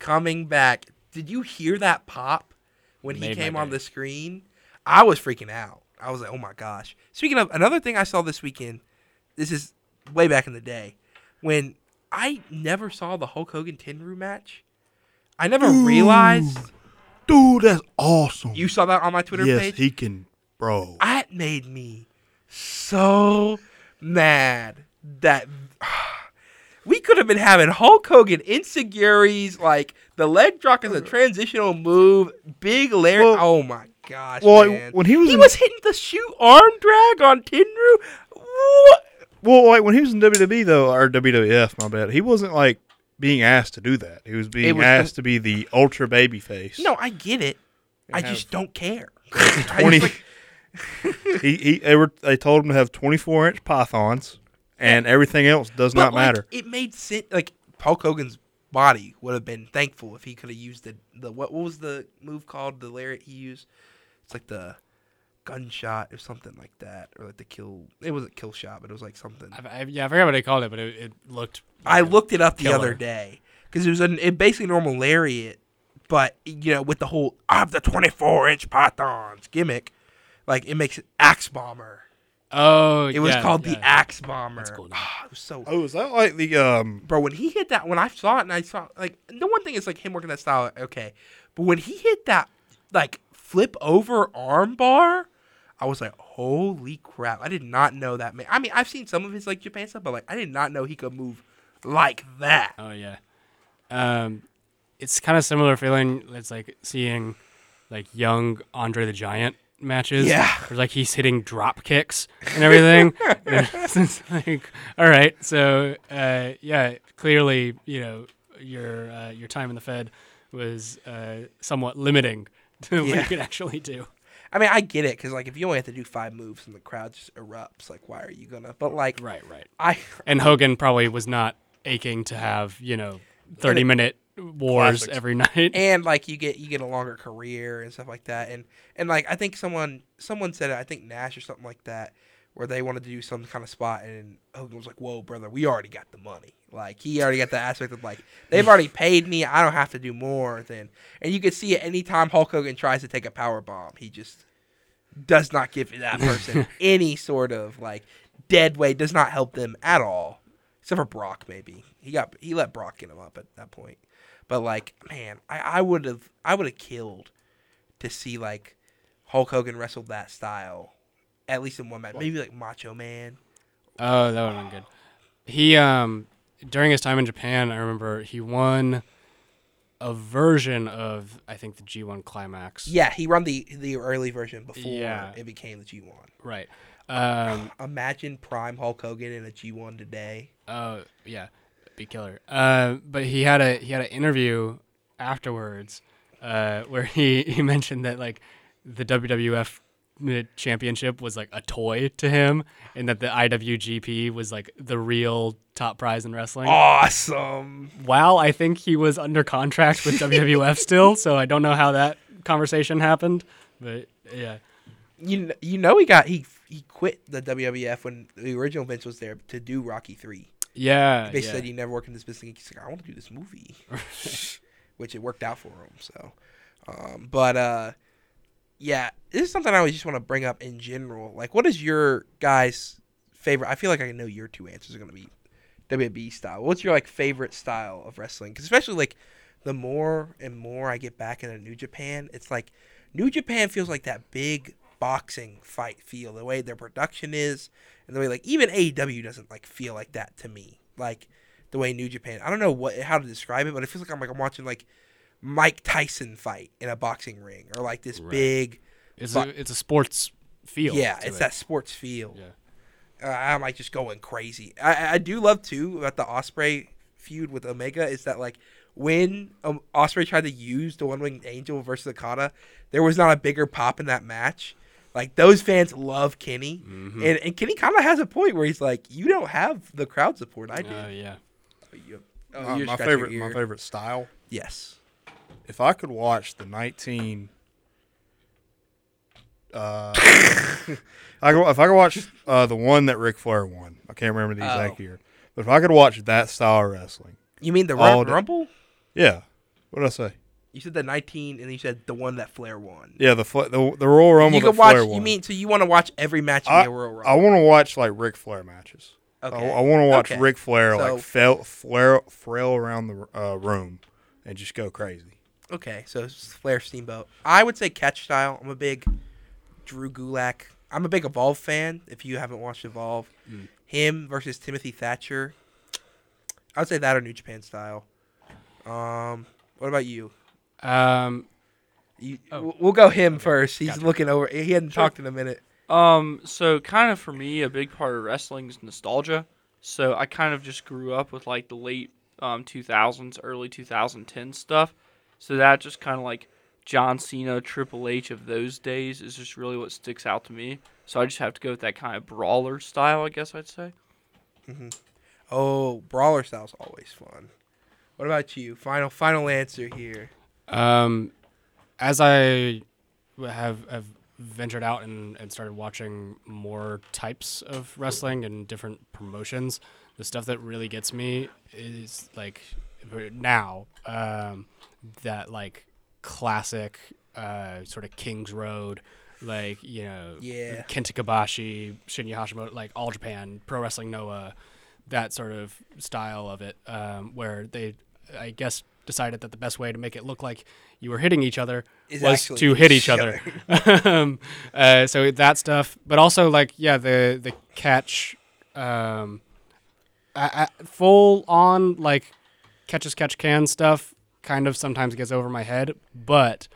Speaker 1: coming back. Did you hear that pop when he came on
Speaker 2: day.
Speaker 1: the screen? I was freaking out. I was like, "Oh my gosh!" Speaking of another thing, I saw this weekend. This is way back in the day when I never saw the Hulk Hogan Tenryu match. I never realized
Speaker 3: Dude, that's awesome.
Speaker 1: you saw that on my Twitter
Speaker 3: yes,
Speaker 1: page.
Speaker 3: he can, bro.
Speaker 1: that made me so mad that we could have been having Hulk Hogan insecurities, like the leg drop is a uh, transitional move, big Larry.
Speaker 3: Well-
Speaker 1: oh my gosh,
Speaker 3: well,
Speaker 1: man.
Speaker 3: when he was
Speaker 1: he
Speaker 3: in-
Speaker 1: was hitting the shoot arm drag on Tenryu. What?
Speaker 3: Well, like when he was in WWE though, or WWF, my bad, he wasn't like being asked to do that. He was being
Speaker 1: was
Speaker 3: asked to be the ultra baby face.
Speaker 1: No, I get it. I just don't care.
Speaker 3: Twenty. he he they were they told him to have twenty four inch pythons, and everything else does
Speaker 1: but,
Speaker 3: not
Speaker 1: like,
Speaker 3: matter.
Speaker 1: It made sense. Like Hulk Hogan's body would have been thankful if he could have used the the what what was the move called the lariat he used? It's like the gunshot or something like that, or like the kill. It wasn't kill shot, but it was like something.
Speaker 2: I, I, yeah, I forgot what they called it, but it, it looked.
Speaker 1: I looked it up the other day because it was an it basically normal lariat, but you know with the whole I have the twenty four inch pythons gimmick, like it makes it axe bomber.
Speaker 2: Oh,
Speaker 1: It was
Speaker 2: yeah,
Speaker 1: called
Speaker 2: yeah.
Speaker 1: the axe bomber.
Speaker 2: That's cool, dude.
Speaker 1: Ah, it was so
Speaker 3: Oh, is that like the um?
Speaker 1: bro, when he hit that, when I saw it and I saw like the one thing is like him working that style, okay, but when he hit that like flip over arm bar, I was like, holy crap! I did not know that man. I mean, I've seen some of his like Japan stuff, but like I did not know he could move like that.
Speaker 2: Oh yeah. Um, it's kind of similar feeling. It's like seeing like young Andre the Giant matches.
Speaker 1: Yeah.
Speaker 2: Where like he's hitting drop kicks and everything. And it's like, all right, so uh, yeah, clearly, you know, your uh, your time in the Fed was uh, somewhat limiting to what you could actually do.
Speaker 1: I mean, I get it because like if you only have to do five moves and the crowd just erupts, like why are you gonna? But like,
Speaker 2: Right, right.
Speaker 1: I
Speaker 2: And Hogan probably was not aching to have you know thirty minute wars
Speaker 3: Classics.
Speaker 2: every night.
Speaker 1: and like you get you get a longer career and stuff like that and and like i think someone someone said it i think nash or something like that where they wanted to do some kind of spot and hogan was like whoa brother we already got the money. Like he already got the aspect of like they've already paid me. I don't have to do more than and you can see it anytime hulk hogan tries to take a power bomb he just does not give that person any sort of like dead weight does not help them at all except for brock maybe. He got he let brock get him up at that point. But like, man, I, I would have I would have killed to see like Hulk Hogan wrestle that style, at least in one match. Maybe like Macho Man.
Speaker 2: Oh, that would have been good. He um during his time in Japan, I remember he won a version of I think the G1 Climax.
Speaker 1: Yeah, he won the the early version before
Speaker 2: Yeah.
Speaker 1: it became the G one.
Speaker 2: Right. Um
Speaker 1: Imagine Prime Hulk Hogan in a G one today.
Speaker 2: oh yeah, be killer. Uh but he had a he had an interview afterwards uh where he he mentioned that like the WWF championship was like a toy to him and that the IWGP was like the real top prize in wrestling.
Speaker 1: Awesome.
Speaker 2: Wow, I think he was under contract with WWF still, so I don't know how that conversation happened. But yeah,
Speaker 1: You you know he got he he quit the WWF when the original Vince was there to do Rocky three.
Speaker 2: yeah,
Speaker 1: They
Speaker 2: yeah.
Speaker 1: said he never worked in this business. He's like, I want to do this movie, which it worked out for him. So, um, but uh, yeah, this is something I always just want to bring up in general. Like, what is your guys' favorite? I feel like I know your two answers are gonna be WWE style. What's your like favorite style of wrestling? Because especially like the more and more I get back into New Japan, it's like New Japan feels like that big boxing fight feel. The way their production is, and the way like even AEW doesn't like feel like that to me. Like the way New Japan. I don't know what how to describe it, but it feels like I'm like I'm watching like Mike Tyson fight in a boxing ring, or like this big.
Speaker 2: It's
Speaker 1: but-
Speaker 2: a it's a sports feel.
Speaker 1: Yeah, it's
Speaker 2: it.
Speaker 1: that sports feel.
Speaker 2: Yeah.
Speaker 1: Uh, I'm like just going crazy. I, I do love too about the Ospreay feud with Omega is that like when um, Ospreay tried to use the one winged angel versus Okada, there was not a bigger pop in that match. Like those fans love Kenny,
Speaker 2: Mm-hmm.
Speaker 1: and, and Kenny kind of has a point where he's like, "You don't have the crowd support I do."
Speaker 2: Oh yeah.
Speaker 1: Oh,
Speaker 3: My, my favorite, my favorite style.
Speaker 1: Yes.
Speaker 3: If I could watch the 19, uh, I could, if I could watch uh, the one that Ric Flair won, I can't remember the exact
Speaker 1: Oh.
Speaker 3: year, but if I could watch that style of wrestling,
Speaker 1: You mean the
Speaker 3: day.
Speaker 1: Rumble?
Speaker 3: yeah. What did I say?
Speaker 1: You said the 19, and you said the one that Flair won.
Speaker 3: Yeah, the the, the Royal Rumble
Speaker 1: you could watch.
Speaker 3: Flair
Speaker 1: You
Speaker 3: won.
Speaker 1: mean so you want to watch every match in
Speaker 3: I,
Speaker 1: the Royal Rumble?
Speaker 3: I want to watch like Ric Flair matches.
Speaker 1: Okay.
Speaker 3: I, want to watch
Speaker 1: Okay.
Speaker 3: Ric Flair
Speaker 1: So-
Speaker 3: like fail, flail around the uh, room and just go crazy.
Speaker 1: Okay, so it's Flair Steamboat. I would say catch style. I'm a big Drew Gulak. I'm a big Evolve fan. If you haven't watched Evolve,
Speaker 2: Mm.
Speaker 1: him versus Timothy Thatcher. I would say that or New Japan style. Um, what about you?
Speaker 2: Um,
Speaker 1: You,
Speaker 2: Oh.
Speaker 1: We'll go him first. He's
Speaker 2: Gotcha.
Speaker 1: looking over. He hadn't talked in a minute.
Speaker 4: Um, so kind of for me, a big part of wrestling is nostalgia. So I kind of just grew up with like the late um 2000s, early 2010 stuff. So that just kind of like John Cena, Triple H of those days is just really what sticks out to me. So I just have to go with that kind of brawler style, I guess I'd say.
Speaker 1: Oh, brawler style's always fun. What about you? Final final answer here.
Speaker 2: Um, as I have have ventured out and, and started watching more types of wrestling and different promotions, the stuff that really gets me is like now um, that like classic uh, sort of King's Road, like you know,
Speaker 1: Yeah.
Speaker 2: Kenta Kobashi, Shinya Hashimoto, like All Japan, Pro Wrestling Noah, that sort of style of it, um, where they, I guess, decided that the best way to make it look like you were hitting each other
Speaker 1: Is
Speaker 2: was to hit each
Speaker 1: each
Speaker 2: other. um, uh, so that stuff, but also like yeah, the the catch, um, I, I, full on like catch as catch can stuff kind of sometimes gets over my head, but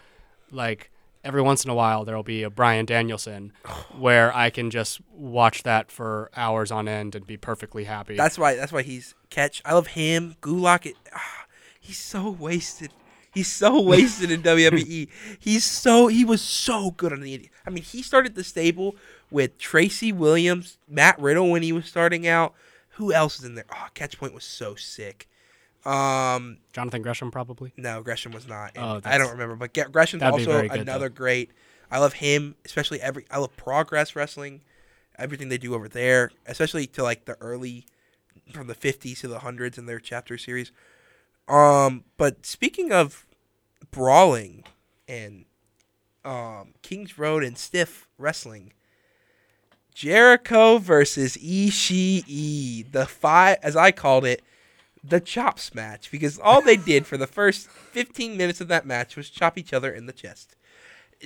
Speaker 2: like every once in a while there'll be a Bryan Danielson where I can just watch that for hours on end and be perfectly happy.
Speaker 1: That's why. That's why he's catch. I love him. Gulak. It, ah, he's so wasted. He's so wasted in WWE. He's so he was so good on the. I mean, he started the stable with Tracy Williams, Matt Riddle when he was starting out. Who else is in there? Oh, Catchpoint was so sick. Um,
Speaker 2: Jonathan Gresham probably.
Speaker 1: no, Gresham was not. in-
Speaker 2: Oh,
Speaker 1: I don't remember, but Ge- Gresham's also
Speaker 2: good,
Speaker 1: another
Speaker 2: though.
Speaker 1: great. I love him, especially every. I love Progress Wrestling, everything they do over there, especially to like the early, from the fifties to the hundreds in their chapter series. Um, but speaking of brawling and um Kings Road and stiff wrestling, Jericho versus Ishii, the five, as I called it, the chops match, because all they did for the first 15 minutes of that match was chop each other in the chest.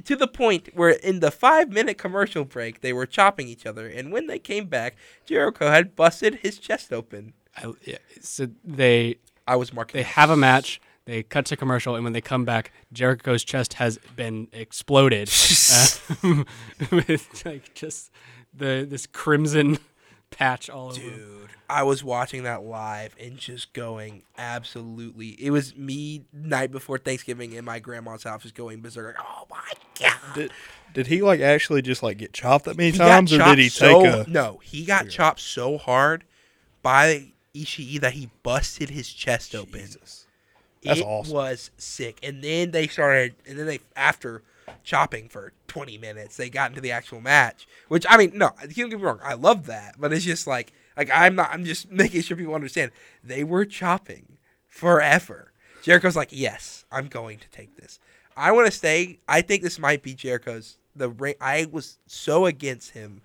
Speaker 1: To the point where in the five minute commercial break, they were chopping each other, and when they came back, Jericho had busted his chest open.
Speaker 2: I, yeah, so they
Speaker 1: I was marking.
Speaker 2: they have a match. They cut to commercial, and when they come back, Jericho's chest has been exploded uh, with like just the this crimson patch all over.
Speaker 1: Dude, I was watching that live and just going absolutely. It was me night before Thanksgiving in my grandma's house, just going berserk. Like, oh my god!
Speaker 3: Did, did he like actually just like get chopped that many
Speaker 1: He
Speaker 3: times, or did he
Speaker 1: so,
Speaker 3: take a?
Speaker 1: No, he got chopped so hard by Ishii that he busted his chest open.
Speaker 3: Jesus. That's
Speaker 1: it
Speaker 3: awesome.
Speaker 1: was sick. And then they started, and then they after chopping for 20 minutes, they got into the actual match. Which I mean, no, don't get me wrong, I love that, but it's just like, like I'm not, I'm just making sure people understand they were chopping forever. Jericho's like, yes, I'm going to take this. I want to say, I think this might be Jericho's the ring. I was so against him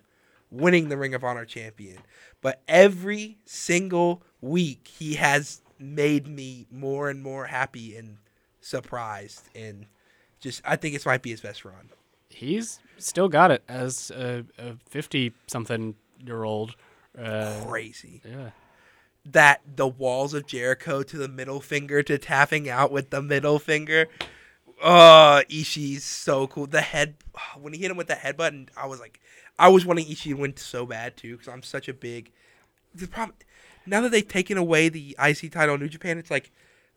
Speaker 1: winning the Ring of Honor champion, but every single week he has made me more and more happy and surprised and just I think this might be his best run.
Speaker 2: He's still got it as a fifty something year old. Uh,
Speaker 1: Crazy.
Speaker 2: yeah,
Speaker 1: That the walls of Jericho to the middle finger to tapping out with the middle finger. Oh, Ishii's so cool. The head when he hit him with the headbutt, and I was like, I was wanting Ishii to win so bad too because I'm such a big. The problem now that they've taken away the IC title in New Japan, it's like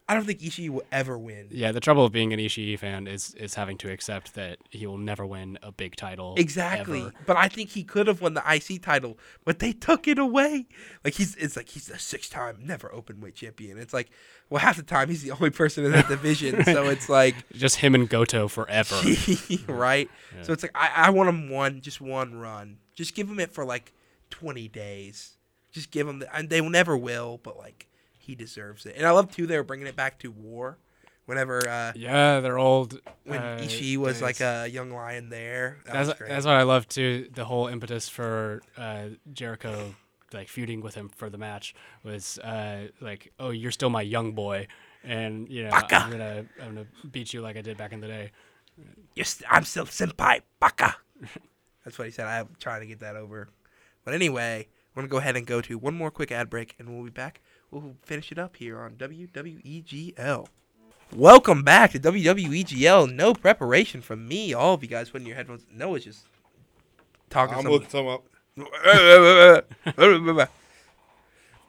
Speaker 1: I don't think Ishii will ever win.
Speaker 2: Yeah, the trouble of being an Ishii fan is is having to accept that he will never win a big title.
Speaker 1: Exactly.
Speaker 2: ever.
Speaker 1: But I think he could have won the IC title, but they took it away. Like he's it's like he's the six time never open weight champion. It's like well half the time he's the only person in that division. So it's like
Speaker 2: Just him and Goto forever.
Speaker 1: right? So it's like I, I want him one, just one run. Just give him it for like twenty days. Just give him the, and they never will, but like he deserves it. And I love too they were bringing it back to war. Whenever uh,
Speaker 2: yeah, they're old.
Speaker 1: when
Speaker 2: uh,
Speaker 1: Ishii was
Speaker 2: days.
Speaker 1: like a young lion there, that
Speaker 2: That's that's what I love too. The whole impetus for uh, Jericho like feuding with him for the match was uh, like, oh, you're still my young boy, and you know
Speaker 1: Baka.
Speaker 2: I'm gonna I'm gonna beat you like I did back in the day.
Speaker 1: Yes, I'm still senpai, baka. That's what he said. I'm trying to get that over. But anyway, I'm gonna go ahead and go to one more quick ad break, and we'll be back. We'll finish it up here on WWEGL. Welcome back to WWEGL. No preparation from me. All of you guys putting your headphones. Noah's just talking.
Speaker 3: I'm looking some up.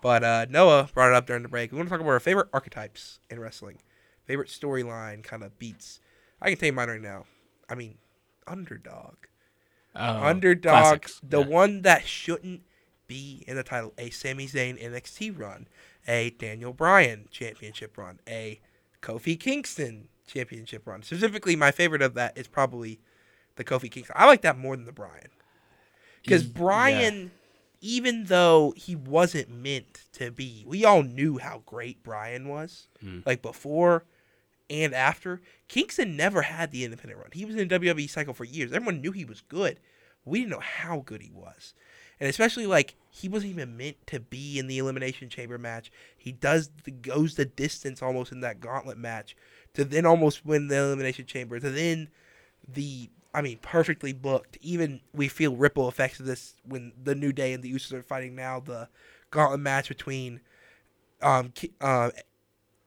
Speaker 1: but uh, Noah brought it up during the break. We want to talk about our favorite archetypes in wrestling, favorite storyline kind of beats. I can tell you mine right now. I mean, underdog,
Speaker 2: Oh,
Speaker 1: underdog,
Speaker 2: classics.
Speaker 1: the
Speaker 2: Yeah.
Speaker 1: one that shouldn't be in the title. A Sami Zayn NXT run, a Daniel Bryan championship run, a Kofi Kingston championship run. Specifically, my favorite of that is probably the Kofi Kingston. I like that more than the Bryan. Because
Speaker 2: Y- yeah.
Speaker 1: Bryan, even though he wasn't meant to be, we all knew how great Bryan was.
Speaker 2: Mm.
Speaker 1: Like before and after. Kingston never had the independent run. He was in the WWE cycle for years. Everyone knew he was good. We didn't know how good he was. And especially like he wasn't even meant to be in the elimination chamber match. He does goes the distance almost in that gauntlet match to then almost win the elimination chamber to then the I mean perfectly booked. Even we feel ripple effects of this when the New Day and the Usos are fighting now. The gauntlet match between um uh,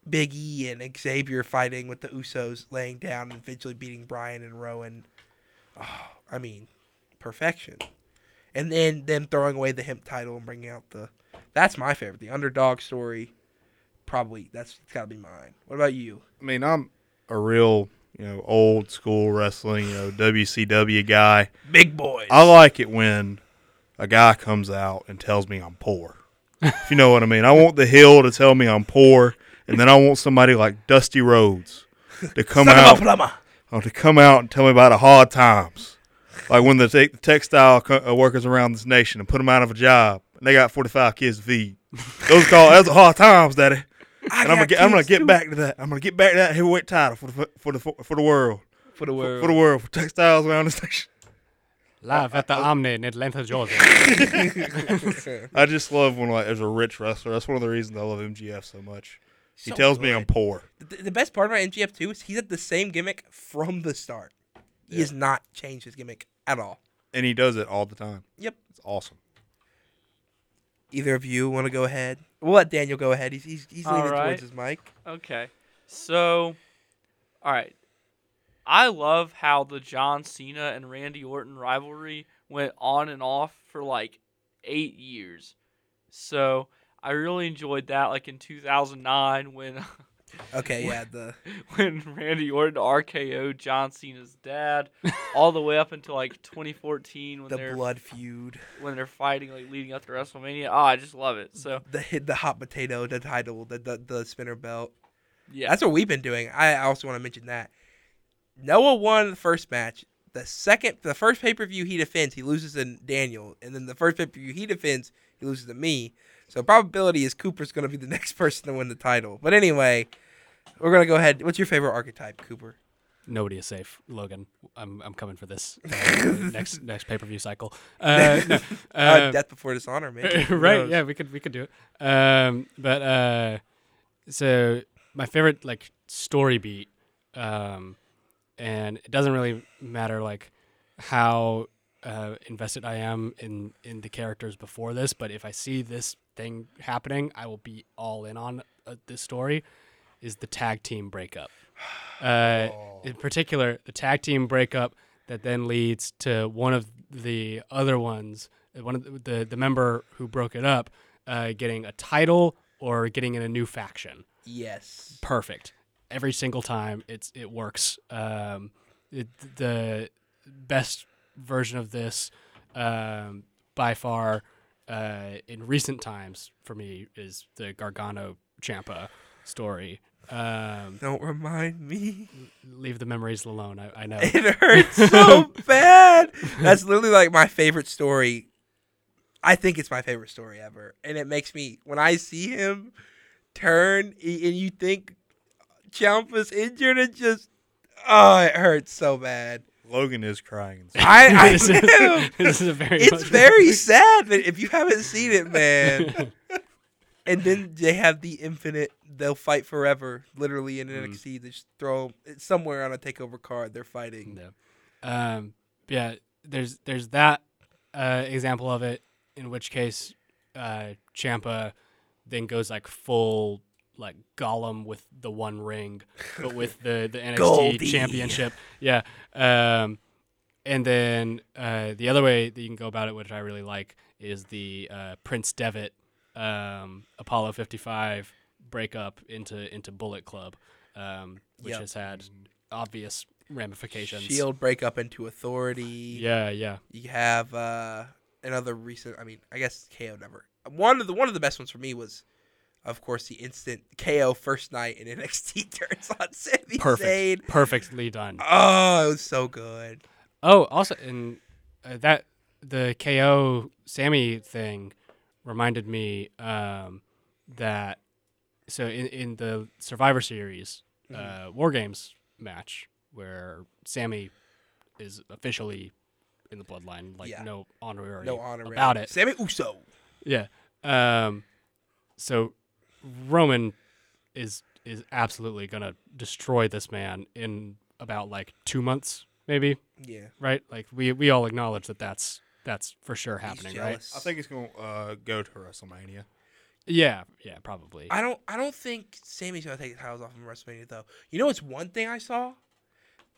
Speaker 1: Big E and Xavier fighting with the Usos laying down and eventually beating Bryan and Rowan. Oh, I mean, perfection. And then them throwing away the hemp title and bringing out the. That's my favorite. The underdog story. Probably that's got to be mine. What about you?
Speaker 3: I mean, I'm a real, you know, old school wrestling, you know, WCW guy.
Speaker 1: Big boys.
Speaker 3: I like it when a guy comes out and tells me I'm poor. if you know what I mean. I want the hill to tell me I'm poor, and then I want somebody like Dusty Rhodes to come out
Speaker 1: of a plumber.
Speaker 3: oh, to come out and tell me about the hard times. Like when they take the textile co- uh, workers around this nation and put them out of a job, and they got 45 kids to feed. Those call those are hard times, Daddy.
Speaker 1: I
Speaker 3: And I'm gonna get, I'm gonna get
Speaker 1: too.
Speaker 3: back to that. I'm gonna get back to that heavyweight title for the for the for the world
Speaker 1: for the world.
Speaker 3: for the world for textiles around this nation.
Speaker 2: Live at the Omni in Atlanta, Georgia.
Speaker 3: I just love when like there's a rich wrestler. That's one of the reasons I love MJF so much. He
Speaker 1: So
Speaker 3: tells me I'm poor.
Speaker 1: The, the best part about MJF too is he's had the same gimmick from the start. He has not changed his gimmick at all.
Speaker 3: And he does it all the time.
Speaker 1: Yep.
Speaker 3: It's awesome.
Speaker 1: Either of you want to go ahead? We'll let Daniel go ahead. He's he's, he's leaning
Speaker 4: All right.
Speaker 1: towards his mic.
Speaker 4: Okay. So, all right. I love how the John Cena and Randy Orton rivalry went on and off for like eight years. So, I really enjoyed that. Like in 2009 when
Speaker 1: Okay, yeah, the
Speaker 4: when Randy Orton RKO'd John Cena's dad, all the way up until like 2014 when
Speaker 1: the blood feud,
Speaker 4: when they're fighting like leading up to WrestleMania. Oh, I just love it. So
Speaker 1: the hit, the hot potato, the title, the the, the spinner belt.
Speaker 4: yeah,
Speaker 1: That's what we've been doing. I also want to mention that Noah won the first match. The second, the first pay per view he defends, he loses to Daniel, and then the first pay per view he defends, he loses to me. So probability is Cooper's going to be the next person to win the title. But anyway, we're gonna go ahead. What's your favorite archetype, Cooper?
Speaker 2: Nobody is safe, Logan. I'm I'm coming for this uh, next next pay per view cycle. Uh, no,
Speaker 1: Uh,
Speaker 2: uh,
Speaker 1: Death before dishonor, maybe.
Speaker 2: Right? Yeah, we could we could do it. Um, but uh, so my favorite like story beat, um, and it doesn't really matter like how uh, invested I am in in the characters before this, but if I see this thing happening, I will be all in on uh, this story. Is the tag team breakup? Uh, In particular, the tag team breakup that then leads to one of the other ones, one of the the, the member who broke it up, uh, getting a title or getting in a new faction.
Speaker 1: Yes.
Speaker 2: perfect every single time. It's it works. Um, it, the best version of this um, by far uh, in recent times for me is the Gargano Ciampa story. Um,
Speaker 1: Don't remind me.
Speaker 2: leave the memories alone. I, I know.
Speaker 1: It hurts so bad. That's literally like my favorite story. I think it's my favorite story ever, and it makes me when I see him turn and you think Ciampa's injured, it just oh, it hurts so bad.
Speaker 3: Logan is crying.
Speaker 1: I, I
Speaker 2: This is- this is a very
Speaker 1: it's very sad that if you haven't seen it, man. And then they have the infinite. They'll fight forever, literally in
Speaker 2: Mm.
Speaker 1: NXT. They just throw somewhere on a takeover card. They're fighting.
Speaker 2: Yeah. Um, yeah, there's there's that uh, example of it. In which case, uh, Ciampa then goes like full like Gollum with the One Ring, but with the the NXT
Speaker 1: Goldie.
Speaker 2: Championship. Yeah. Um, and then uh, the other way that you can go about it, which I really like, is the uh, Prince Devitt um, Apollo 55 breakup into into Bullet Club, um, which
Speaker 1: Yep.
Speaker 2: has had obvious ramifications.
Speaker 1: Shield break up into Authority.
Speaker 2: Yeah, yeah.
Speaker 1: You have uh, another recent. I mean, I guess KO never. One of the one of the best ones for me was, of course, the instant KO first night in NXT turns on Sami
Speaker 2: Perfect.
Speaker 1: Zayn.
Speaker 2: Perfectly done.
Speaker 1: Oh, it was so good.
Speaker 2: Oh, also, and uh, that the KO Sami thing reminded me um, that so in in the Survivor Series uh, War Games match where Sami is officially in the bloodline, like
Speaker 1: Yeah.
Speaker 2: no honorary
Speaker 1: No honor
Speaker 2: about it.
Speaker 1: Sami Uso.
Speaker 2: Yeah. Um, so Roman is is absolutely gonna destroy this man in about like two months, maybe.
Speaker 1: Yeah.
Speaker 2: Right? Like we we all acknowledge that that's that's for sure happening, right?
Speaker 3: I think it's going to uh, go to WrestleMania.
Speaker 2: Yeah, yeah, probably.
Speaker 1: I don't. I don't think Sami's gonna take the titles off him WrestleMania though. You know, it's one thing I saw.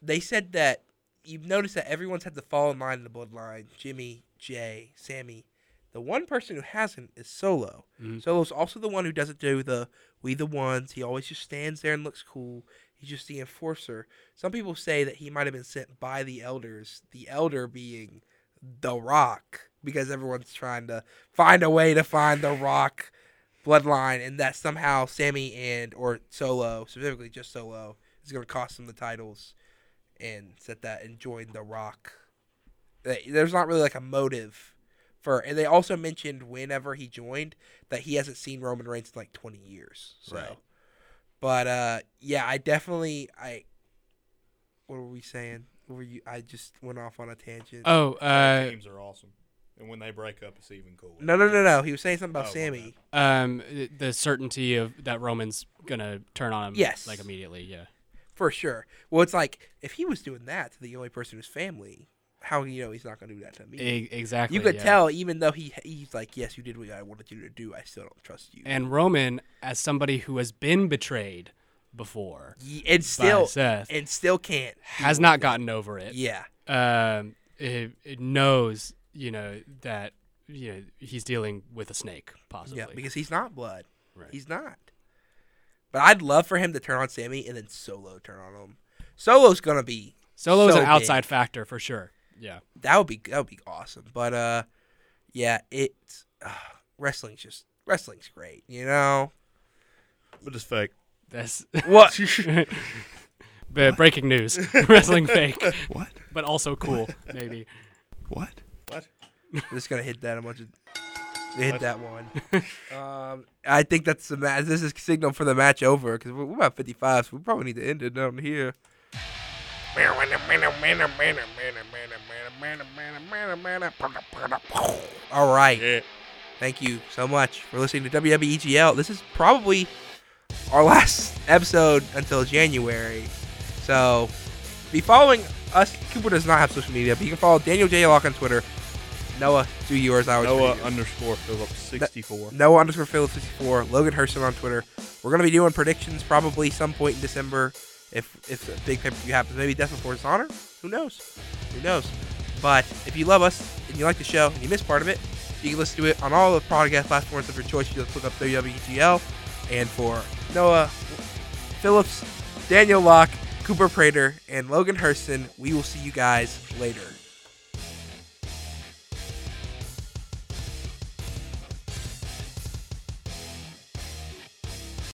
Speaker 1: They said that you've noticed that everyone's had to fall in line in the bloodline. Jimmy, Jay, Sami. The one person who hasn't is Solo.
Speaker 2: Mhm.
Speaker 1: Solo's also the one who doesn't do the "We the Ones." He always just stands there and looks cool. He's just the enforcer. Some people say that he might have been sent by the elders. The elder being the Rock, because everyone's trying to find a way to find the Rock bloodline, and that somehow Sami and or Solo, specifically just Solo, is going to cost him the titles, and set that and join the Rock. There's not really like a motive for, and they also mentioned whenever he joined that he hasn't seen Roman Reigns in like 20 years. So,
Speaker 2: Right.
Speaker 1: but uh, yeah, I definitely I. What were we saying? What were you? I just went off on a tangent.
Speaker 2: oh, uh,
Speaker 3: teams are awesome, and when they break up, it's even cooler.
Speaker 1: no, no, no, no. He was saying something about
Speaker 3: Oh, my
Speaker 1: Sami.
Speaker 2: um, the certainty of that Roman's gonna turn on him,
Speaker 1: Yes.
Speaker 2: like immediately. Yeah.
Speaker 1: For sure. Well, it's like if he was doing that to the only person in his family, how you know he's not going to do that to me?
Speaker 2: E- exactly.
Speaker 1: you could
Speaker 2: yeah.
Speaker 1: tell, even though he he's like, yes, you did what I wanted you to do. I still don't trust you.
Speaker 2: And Roman, as somebody who has been betrayed before,
Speaker 1: Ye- and still,
Speaker 2: Seth.
Speaker 1: and still can't.
Speaker 2: has not gotten over it.
Speaker 1: Yeah,
Speaker 2: um, it, it knows, you know, that you know he's dealing with a snake, possibly.
Speaker 1: yeah, because he's not blood.
Speaker 2: Right.
Speaker 1: He's not. But I'd love for him to turn on Sami and then Solo turn on him. Solo's gonna be
Speaker 2: Solo's
Speaker 1: so
Speaker 2: an
Speaker 1: big.
Speaker 2: outside factor for sure. Yeah.
Speaker 1: That would be that would be awesome. But uh, yeah, it's uh, wrestling's just wrestling's great. You know
Speaker 3: But it's fake.
Speaker 2: That's
Speaker 1: what?
Speaker 2: but breaking news: wrestling fake,
Speaker 3: What?
Speaker 2: but also cool. Maybe.
Speaker 3: What? What?
Speaker 1: I'm just gonna hit that a bunch of. Hit that one. um, I think that's the match. This is signal for the match over because we're, we're about 55, so we probably need to end it down here. All right.
Speaker 3: Yeah.
Speaker 1: Thank you so much for listening to WWEGL. This is probably our last episode until January. So be following us. Cooper does not have social media, but you can follow Daniel J. Lock on Twitter. Noah, do yours. I always
Speaker 3: Noah
Speaker 1: yours.
Speaker 3: underscore Phillips sixty four.
Speaker 1: Noah underscore Phillips 64. Logan Hurston on Twitter. We're gonna be doing predictions probably some point in December. If if a big pay per view happens, maybe Death Before Dishonor. Who knows? Who knows? But if you love us and you like the show and you miss part of it, you can listen to it on all the podcast platforms of your choice. You just look up WWEGL. And for Noah Phillips, Daniel Locke, Cooper Prater, and Logan Hurston. We will see you guys later.